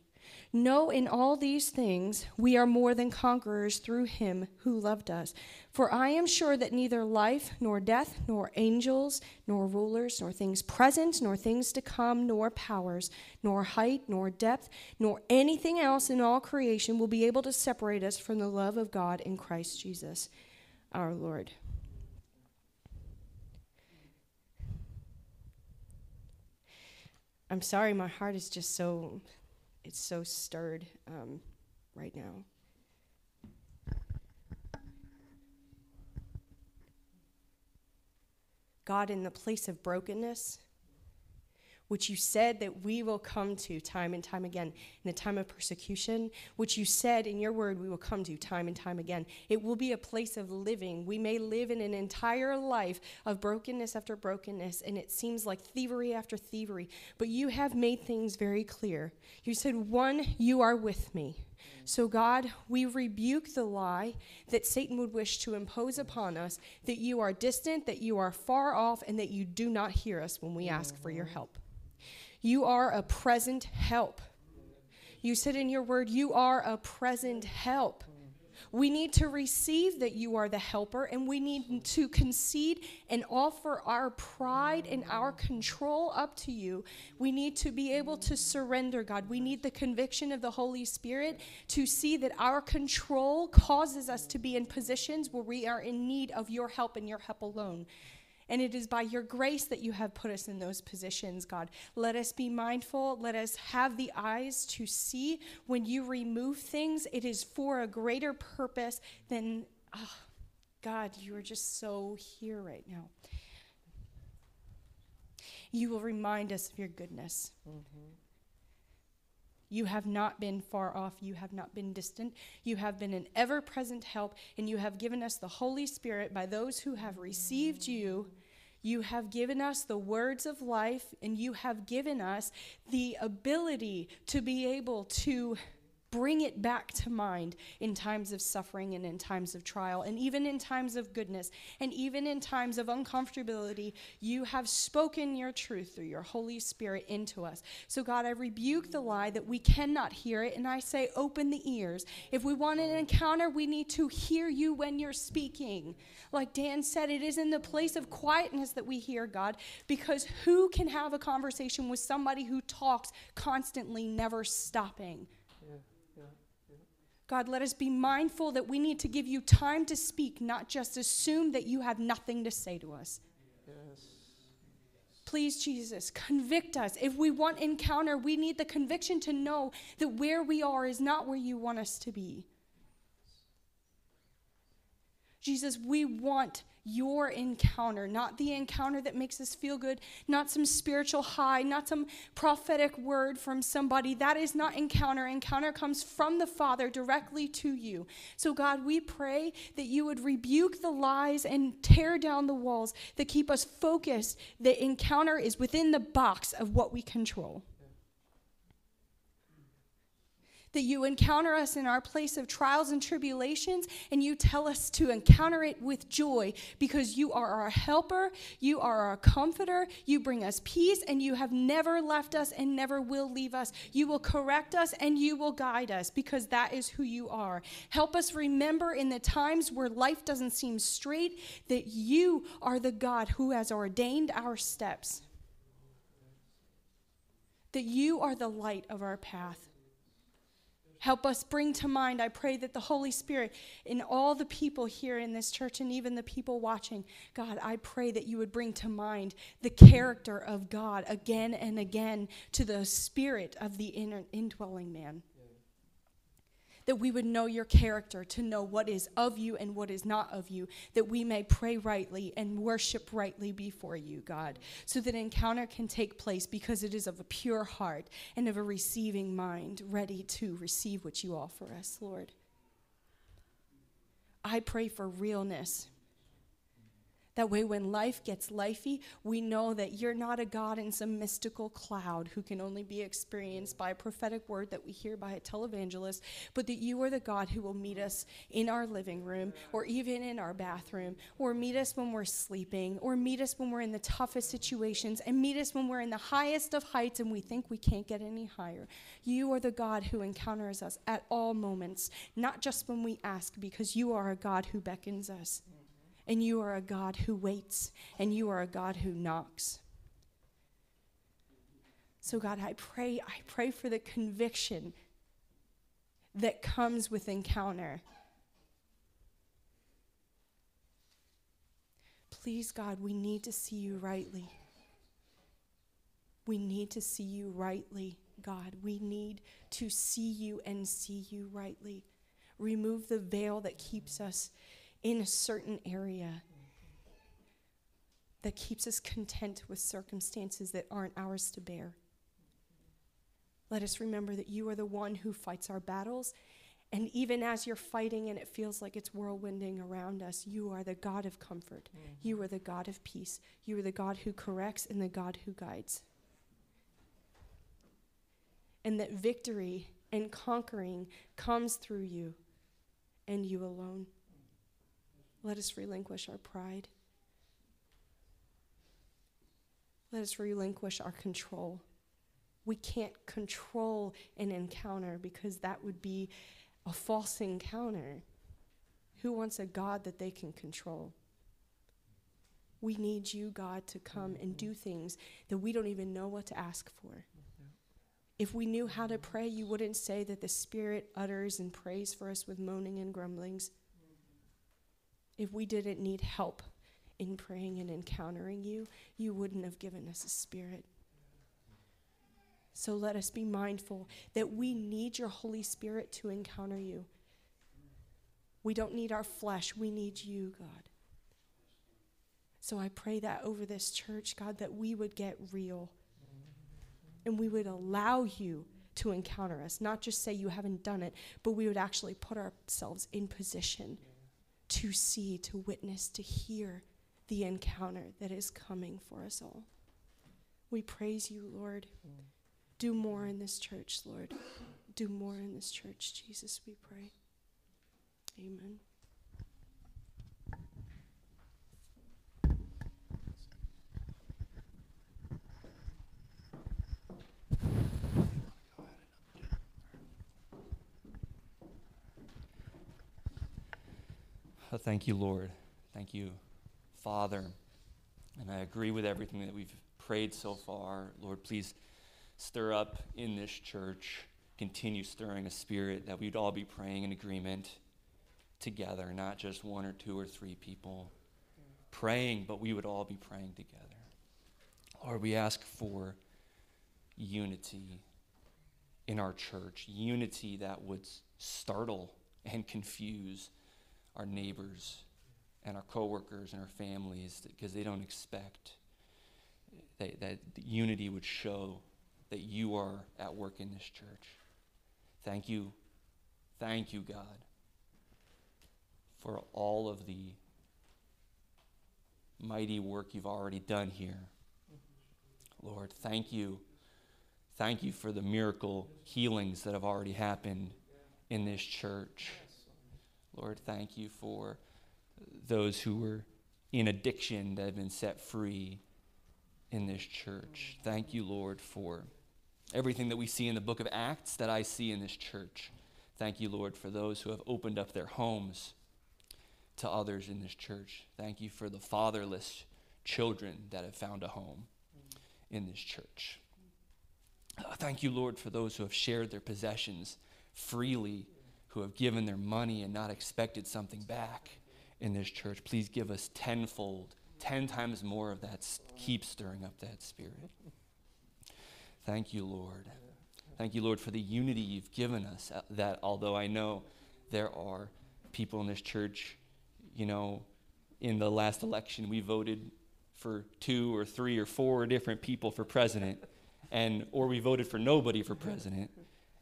No, in all these things we are more than conquerors through him who loved us. For I am sure that neither life, nor death, nor angels, nor rulers, nor things present, nor things to come, nor powers, nor height, nor depth, nor anything else in all creation will be able to separate us from the love of God in Christ Jesus our Lord. I'm sorry, my heart is just so it's so stirred um, right now. God, in the place of brokenness, which you said that we will come to time and time again in the time of persecution, which you said in your word we will come to time and time again. It will be a place of living. We may live in an entire life of brokenness after brokenness, and it seems like thievery after thievery, but you have made things very clear. You said, One, you are with me. So, God, we rebuke the lie that Satan would wish to impose upon us that you are distant, that you are far off, and that you do not hear us when we ask for your help. You are a present help. You said in your word, You are a present help. We need to receive that you are the helper, and we need to concede and offer our pride and our control up to you. We need to be able to surrender, God. We need the conviction of the Holy Spirit to see that our control causes us to be in positions where we are in need of your help and your help alone. And it is by your grace that you have put us in those positions, God. Let us be mindful. Let us have the eyes to see when you remove things, it is for a greater purpose than, oh, God, you are just so here right now. You will remind us of your goodness. Mm-hmm. You have not been far off. You have not been distant. You have been an ever present help, and you have given us the Holy Spirit by those who have received you you have given us the words of life, and you have given us the ability to be able to bring it back to mind in times of suffering and in times of trial, and even in times of goodness, and even in times of uncomfortability. You have spoken your truth through your Holy Spirit into us. So, God, I rebuke the lie that we cannot hear it, and I say, open the ears. If we want an encounter, we need to hear you when you're speaking. Like Dan said, it is in the place of quietness that we hear God, because who can have a conversation with somebody who talks constantly, never stopping? God, let us be mindful that we need to give you time to speak, not just assume that you have nothing to say to us. Yes. Please, Jesus, convict us. If we want encounter, we need the conviction to know that where we are is not where you want us to be. Jesus, we want your encounter, not the encounter that makes us feel good, not some spiritual high, not some prophetic word from somebody. That is not encounter. Encounter comes from the Father directly to you. So, God, we pray that you would rebuke the lies and tear down the walls that keep us focused. The encounter is within the box of what we control that you encounter us in our place of trials and tribulations, and you tell us to encounter it with joy because you are our helper, you are our comforter, you bring us peace, and you have never left us and never will leave us. You will correct us and you will guide us because that is who you are. Help us remember in the times where life doesn't seem straight that you are the God who has ordained our steps. That you are the light of our path. Help us bring to mind, I pray that the Holy Spirit in all the people here in this church and even the people watching, God, I pray that you would bring to mind the character of God again and again to the spirit of the indwelling man that we would know your character, to know what is of you and what is not of you, that we may pray rightly and worship rightly before you, God, so that encounter can take place because it is of a pure heart and of a receiving mind, ready to receive what you offer us, Lord. I pray for realness that way, when life gets lifey, we know that you're not a God in some mystical cloud who can only be experienced by a prophetic word that we hear by a televangelist, but that you are the God who will meet us in our living room or even in our bathroom, or meet us when we're sleeping, or meet us when we're in the toughest situations, and meet us when we're in the highest of heights and we think we can't get any higher. You are the God who encounters us at all moments, not just when we ask, because you are a God who beckons us and you are a God who waits, and you are a God who knocks. So, God, I pray, I pray for the conviction that comes with encounter. Please, God, we need to see you rightly. We need to see you rightly, God. We need to see you and see you rightly. Remove the veil that keeps us in a certain area that keeps us content with circumstances that aren't ours to bear. Let us remember that you are the one who fights our battles. And even as you're fighting and it feels like it's whirlwinding around us, you are the God of comfort. Mm-hmm. You are the God of peace. You are the God who corrects and the God who guides. And that victory and conquering comes through you and you alone. Let us relinquish our pride. Let us relinquish our control. We can't control an encounter because that would be a false encounter. Who wants a God that they can control? We need you, God, to come and do things that we don't even know what to ask for. If we knew how to pray, you wouldn't say that the Spirit utters and prays for us with moaning and grumblings if we didn't need help in praying and encountering you, you wouldn't have given us a spirit. So let us be mindful that we need your Holy Spirit to encounter you. We don't need our flesh, we need you, God. So I pray that over this church, God, that we would get real and we would allow you to encounter us, not just say you haven't done it, but we would actually put ourselves in position to see, to witness, to hear the encounter that is coming for us all. We praise you, Lord. Do more in this church, Lord. Do more in this church, Jesus, we pray. Amen. Thank you, Lord. Thank you, Father. And I agree with everything that we've prayed so far. Lord, please stir up in this church, continue stirring a spirit that we'd all be praying in agreement together, not just one or two or three people praying, but we would all be praying together. Lord, we ask for unity in our church, unity that would startle and confuse our neighbors, and our coworkers and our families because they don't expect that, that unity would show that you are at work in this church. Thank you. Thank you, God, for all of the mighty work you've already done here. Lord, thank you. Thank you for the miracle healings that have already happened in this church. Lord, thank you for those who were in addiction that have been set free in this church. Thank you, Lord, for everything that we see in the book of Acts that I see in this church. Thank you, Lord, for those who have opened up their homes to others in this church. Thank you for the fatherless children that have found a home in this church. Uh, thank you, Lord, for those who have shared their possessions freely, who have given their money and not expected something back in this church. Please give us tenfold, ten times more of that. Keep stirring up that spirit. Thank you, Lord. Thank you, Lord, for the unity you've given us. Uh, that although I know there are people in this church, you know, in the last election, we voted for two or three or four different people for president, and or we voted for nobody for president.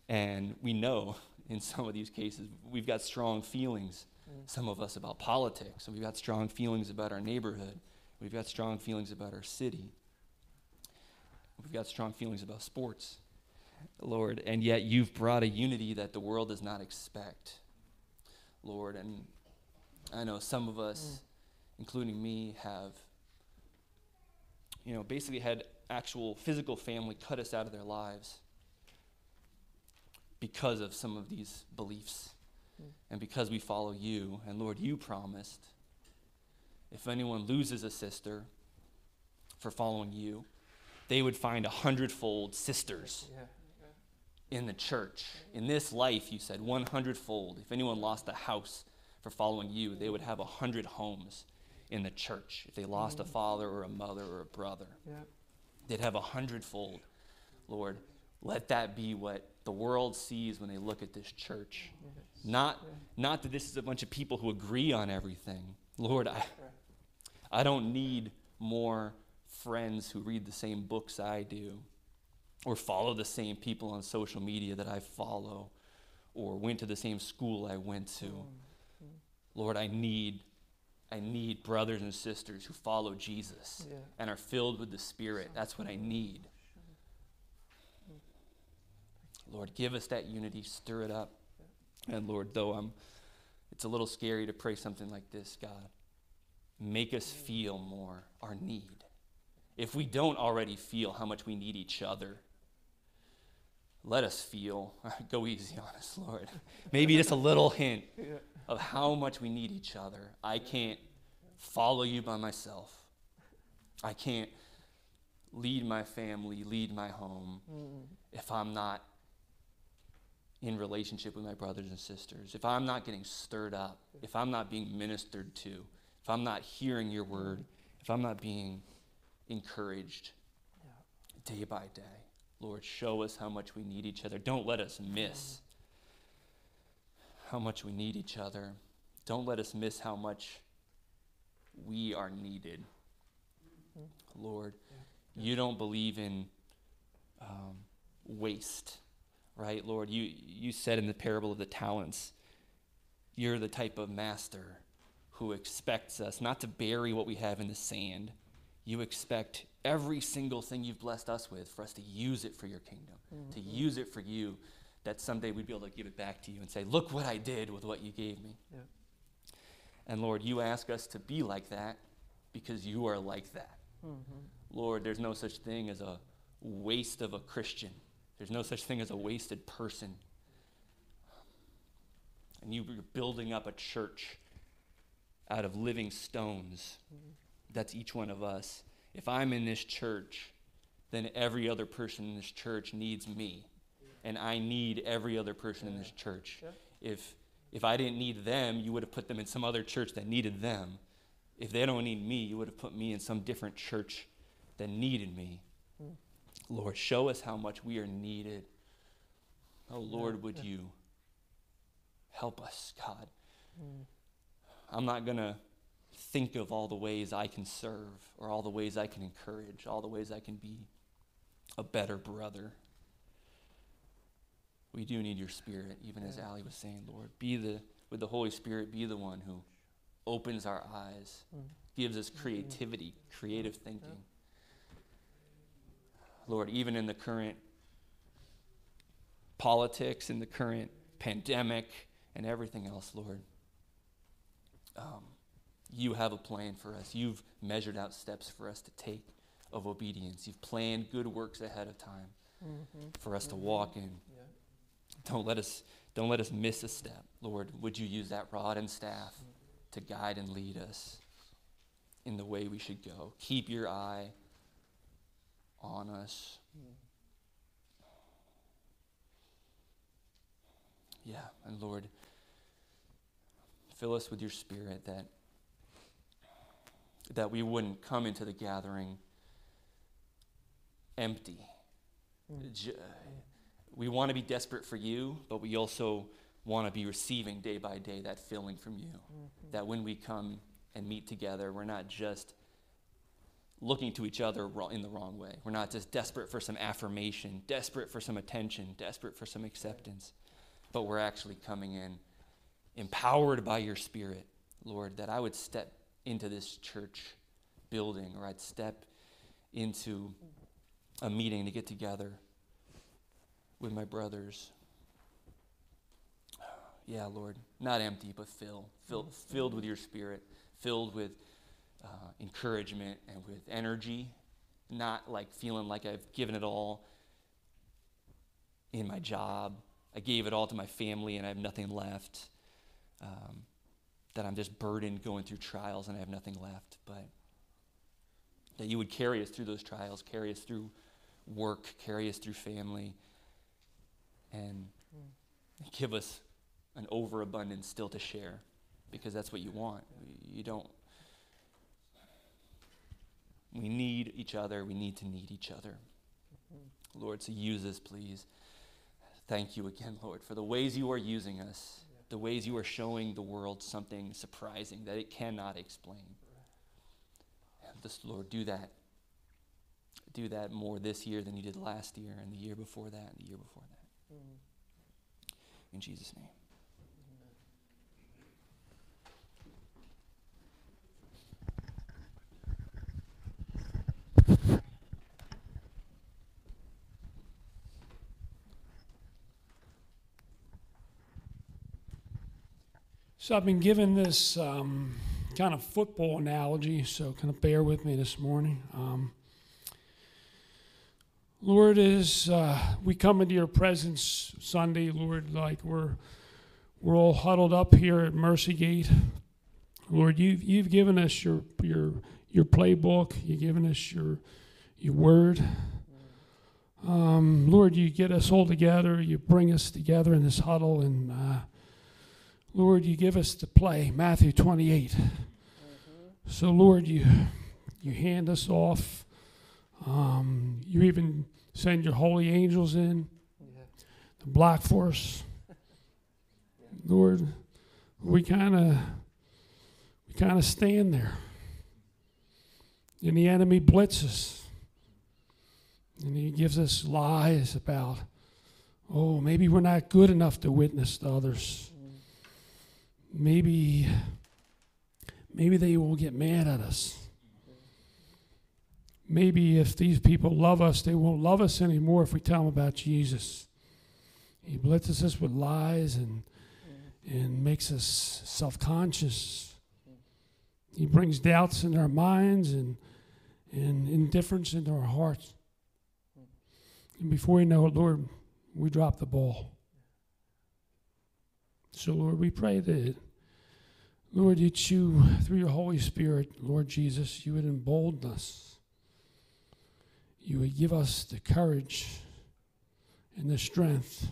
And we know in some of these cases. We've got strong feelings, mm. some of us about politics, we've got strong feelings about our neighborhood, we've got strong feelings about our city, we've got strong feelings about sports. Lord, and yet you've brought a unity that the world does not expect, Lord. And I know some of us, mm. including me, have, you know, basically had actual physical family cut us out of their lives because of some of these beliefs hmm. and because we follow you. And Lord, you promised if anyone loses a sister for following you, they would find a hundredfold sisters in the church. In this life, you said, 100 fold. If anyone lost a house for following you, they would have a hundred homes in the church. If they lost a hmm. father or a mother or a brother, they'd have a hundredfold. Lord, let that be what the world sees when they look at this church. Not, not that this is a bunch of people who agree on everything. Lord, I, I don't need more friends who read the same books I do or follow the same people on social media that I follow or went to the same school I went to. Mm-hmm. Lord, I need I need brothers and sisters who follow Jesus Yeah. and are filled with the Spirit. That's what I need. Lord, give us that unity, stir it up. And Lord, though I'm it's a little scary to pray something like this, God. Make us feel more our need. If we don't already feel how much we need each other, let us feel, go easy on us, Lord. Maybe just a little hint of how much we need each other. I can't follow you by myself. I can't lead my family, lead my home if I'm not in relationship with my brothers and sisters, if I'm not getting stirred up, if I'm not being ministered to, if I'm not hearing your word, if I'm not being encouraged day by day. Lord, show us how much we need each other. Don't let us miss how much we need each other. Don't let us miss how much we are needed. Lord, you don't believe in um, waste, right? Lord, you, you said in the parable of the talents, you're the type of master who expects us not to bury what we have in the sand. You expect every single thing you've blessed us with for us to use it for your kingdom, to mm-hmm. use it for you, that someday we'd be able to give it back to you and say, Look what I did with what you gave me. Yeah. And Lord, you ask us to be like that because you are like that. Mm-hmm. Lord, there's no such thing as a waste of a Christian. There's no such thing as a wasted person. And you- you're building up a church out of living stones. That's each one of us. If I'm in this church, then every other person in this church needs me. And I need every other person in this church. If if I didn't need them, you would have put them in some other church that needed them. If they don't need me, you would have put me in some different church that needed me. Lord, show us how much we are needed. Oh, Lord, would you help us, God? Mm. I'm not going to think of all the ways I can serve or all the ways I can encourage, all the ways I can be a better brother. We do need your spirit, even as Ali was saying, Lord. Be the, with the Holy Spirit, be the one who opens our eyes, mm. gives us mm-hmm. creativity, creative thinking. Lord, even in the current politics, in the current pandemic, and everything else, Lord, um, you have a plan for us. You've measured out steps for us to take of obedience. You've planned good works ahead of time mm-hmm. for us to mm-hmm. walk in. Don't let us don't let us miss a step, Lord. Would you use that rod and staff mm-hmm. to guide and lead us in the way we should go? Keep your eye on us. Yeah, and Lord, fill us with your spirit that that we wouldn't come into the gathering empty. Hmm. J- uh, we want to be desperate for you, but we also want to be receiving day by day that filling from you. Mm-hmm. That when we come and meet together, we're not just looking to each other in the wrong way. We're not just desperate for some affirmation, desperate for some attention, desperate for some acceptance, but we're actually coming in empowered by your Spirit, Lord, that I would step into this church building or I'd step into a meeting to get together with my brothers. Yeah, Lord, not empty, but fill, fill, filled with your Spirit, filled with uh, encouragement and with energy, not like feeling like I've given it all in my job. I gave it all to my family and I have nothing left. Um, that I'm just burdened going through trials and I have nothing left. But that you would carry us through those trials, carry us through work, carry us through family, and give us an overabundance still to share because that's what you want. You don't. We need each other. We need to need each other. Lord, so use us, please. Thank you again, Lord, for the ways you are using us, the ways you are showing the world something surprising that it cannot explain. And this, Lord, do that. Do that more this year than you did last year, and the year before that, and the year before that. Mm-hmm. In Jesus' name. So I've been given this um, kind of football analogy, so kind of bear with me this morning. Um, Lord, as uh, we come into your presence Sunday, Lord, like we're we're all huddled up here at Mercy Gate. Lord, you've you've given us your your your playbook. You've given us your your word. Um, Lord, you get us all together. You bring us together in this huddle, and uh, Lord, you give us to play Matthew 28. So, Lord, you you hand us off. Um, you even send your holy angels in, the black force. Lord, we kind of we kind of stand there, and the enemy blitzes, and he gives us lies about, oh, maybe we're not good enough to witness to others maybe maybe they will get mad at us. Maybe if these people love us they won't love us anymore if we tell them about jesus. He blitzes us with lies and and makes us self-conscious. He brings doubts in our minds and and indifference into our hearts. And before you know it lord we drop the ball. So, Lord, we pray that, Lord, that you, through your Holy Spirit, Lord Jesus, you would embolden us. You would give us the courage and the strength.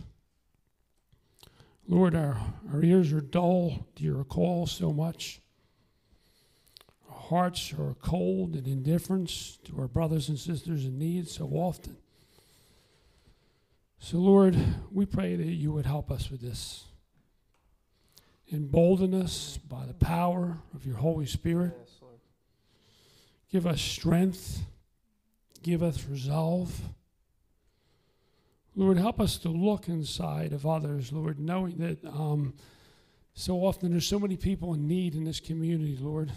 Lord, our, our ears are dull to your call so much. Our hearts are cold and indifference to our brothers and sisters in need so often. So, Lord, we pray that you would help us with this. Embolden us by the power of your Holy Spirit. Give us strength. Give us resolve. Lord, help us to look inside of others, Lord, knowing that um, so often there's so many people in need in this community, Lord.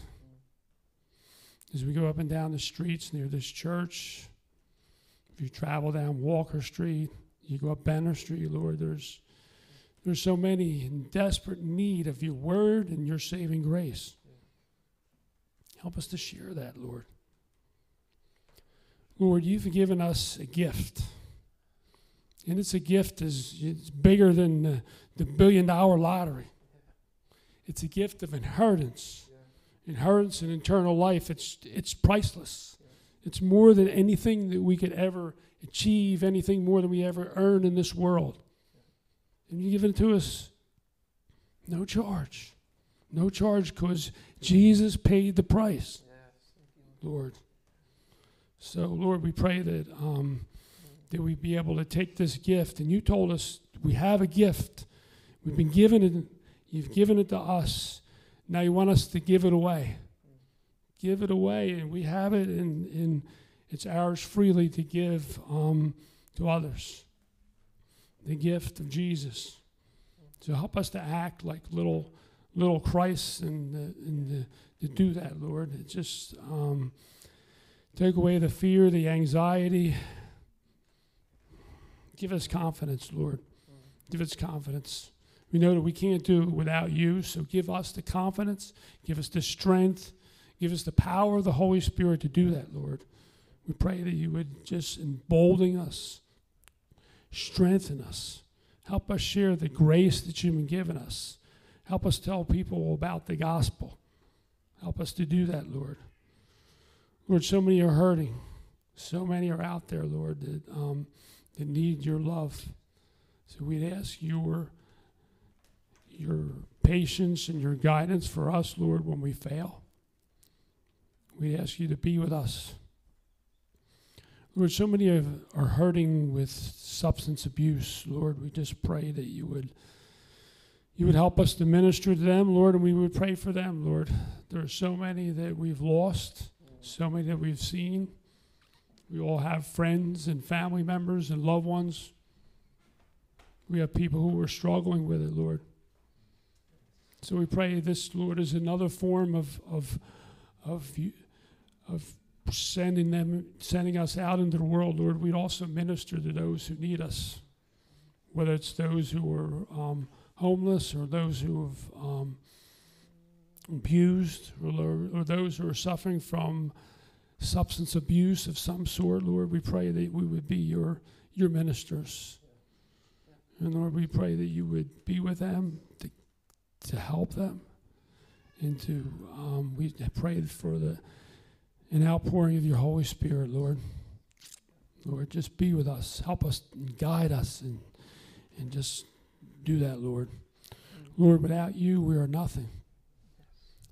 As we go up and down the streets near this church, if you travel down Walker Street, you go up Banner Street, Lord, there's there's so many in desperate need of your word and your saving grace. Help us to share that, Lord. Lord, you've given us a gift. And it's a gift is it's bigger than the, the billion dollar lottery. It's a gift of inheritance. Inheritance and eternal life. It's it's priceless. It's more than anything that we could ever achieve, anything more than we ever earn in this world. And you give it to us no charge. No charge because Jesus paid the price, Lord. So, Lord, we pray that um, that we be able to take this gift. And you told us we have a gift. We've been given it. You've given it to us. Now you want us to give it away. Give it away, and we have it, and, and it's ours freely to give um, to others. The gift of Jesus. So help us to act like little little Christ and, uh, and uh, to do that, Lord. It just um, take away the fear, the anxiety. Give us confidence, Lord. Give us confidence. We know that we can't do it without you, so give us the confidence, give us the strength, give us the power of the Holy Spirit to do that, Lord. We pray that you would just embolden us, strengthen us, help us share the grace that you've been given us. Help us tell people about the gospel. Help us to do that, Lord. Lord, so many are hurting. So many are out there, Lord, that, um, that need your love. So we'd ask your, your patience and your guidance for us, Lord, when we fail. We ask you to be with us. Lord, so many are, hurting with substance abuse. Lord, we just pray that you would you would help us to minister to them, Lord, and we would pray for them, Lord. There are so many that we've lost, so many that we've seen. We all have friends and family members and loved ones. We have people who are struggling with it, Lord. So we pray this, Lord, is another form of of of of sending them, sending us out into the world, Lord. We'd also minister to those who need us, whether it's those who are. Um, homeless or those who have um, abused or, or those who are suffering from substance abuse of some sort, Lord, we pray that we would be your, your ministers. And Lord, we pray that you would be with them to, to help them and to, um, we pray for the, an outpouring of your Holy Spirit, Lord. Lord, just be with us. Help us and guide us and, and just do that, Lord. Lord, without you, we are nothing.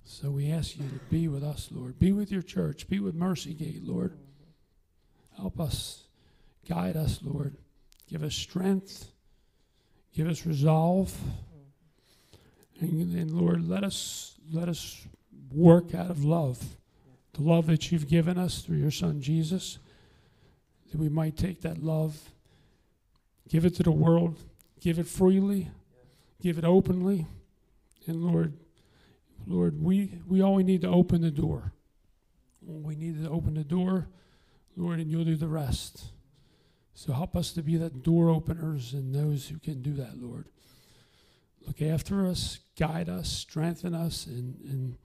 So we ask you to be with us, Lord. Be with your church. Be with Mercy Gate, Lord. Help us. Guide us, Lord. Give us strength. Give us resolve. And, and Lord, let us let us work out of love. The love that you've given us through your son Jesus. That we might take that love, give it to the world, give it freely, give it openly. And Lord, Lord, we, we only need to open the door. We need to open the door, Lord, and you'll do the rest. So help us to be that door openers and those who can do that, Lord. Look after us, guide us, strengthen us, and, and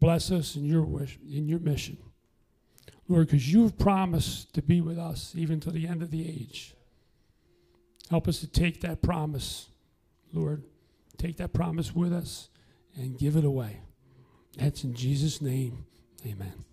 bless us in your wish, in your mission. Lord, because you've promised to be with us even to the end of the age. Help us to take that promise, Lord. Take that promise with us and give it away. That's in Jesus' name. Amen.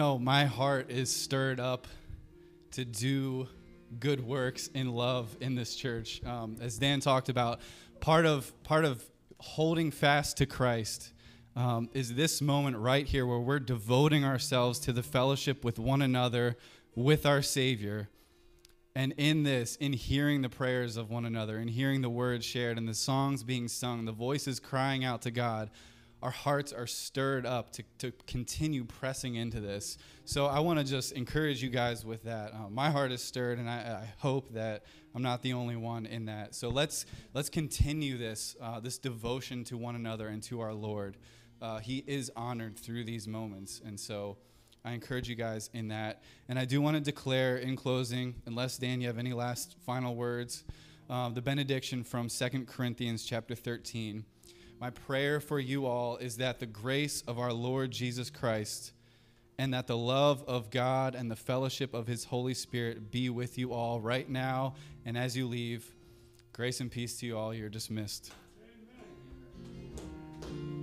Know, my heart is stirred up to do good works in love in this church. Um, as Dan talked about, part of part of holding fast to Christ um, is this moment right here where we're devoting ourselves to the fellowship with one another, with our Savior. And in this, in hearing the prayers of one another, in hearing the words shared, and the songs being sung, the voices crying out to God, our hearts are stirred up to, to continue pressing into this. So I want to just encourage you guys with that. Uh, my heart is stirred, and I, I, hope that I'm not the only one in that. So let's let's continue this uh, this devotion to one another and to our Lord. Uh, he is honored through these moments, and so I encourage you guys in that. And I do want to declare in closing, unless Dan, you have any last final words, uh, the benediction from Second Corinthians chapter 13. My prayer for you all is that the grace of our Lord Jesus Christ and that the love of God and the fellowship of his Holy Spirit be with you all right now and as you leave. Grace and peace to you all. You're dismissed. Amen.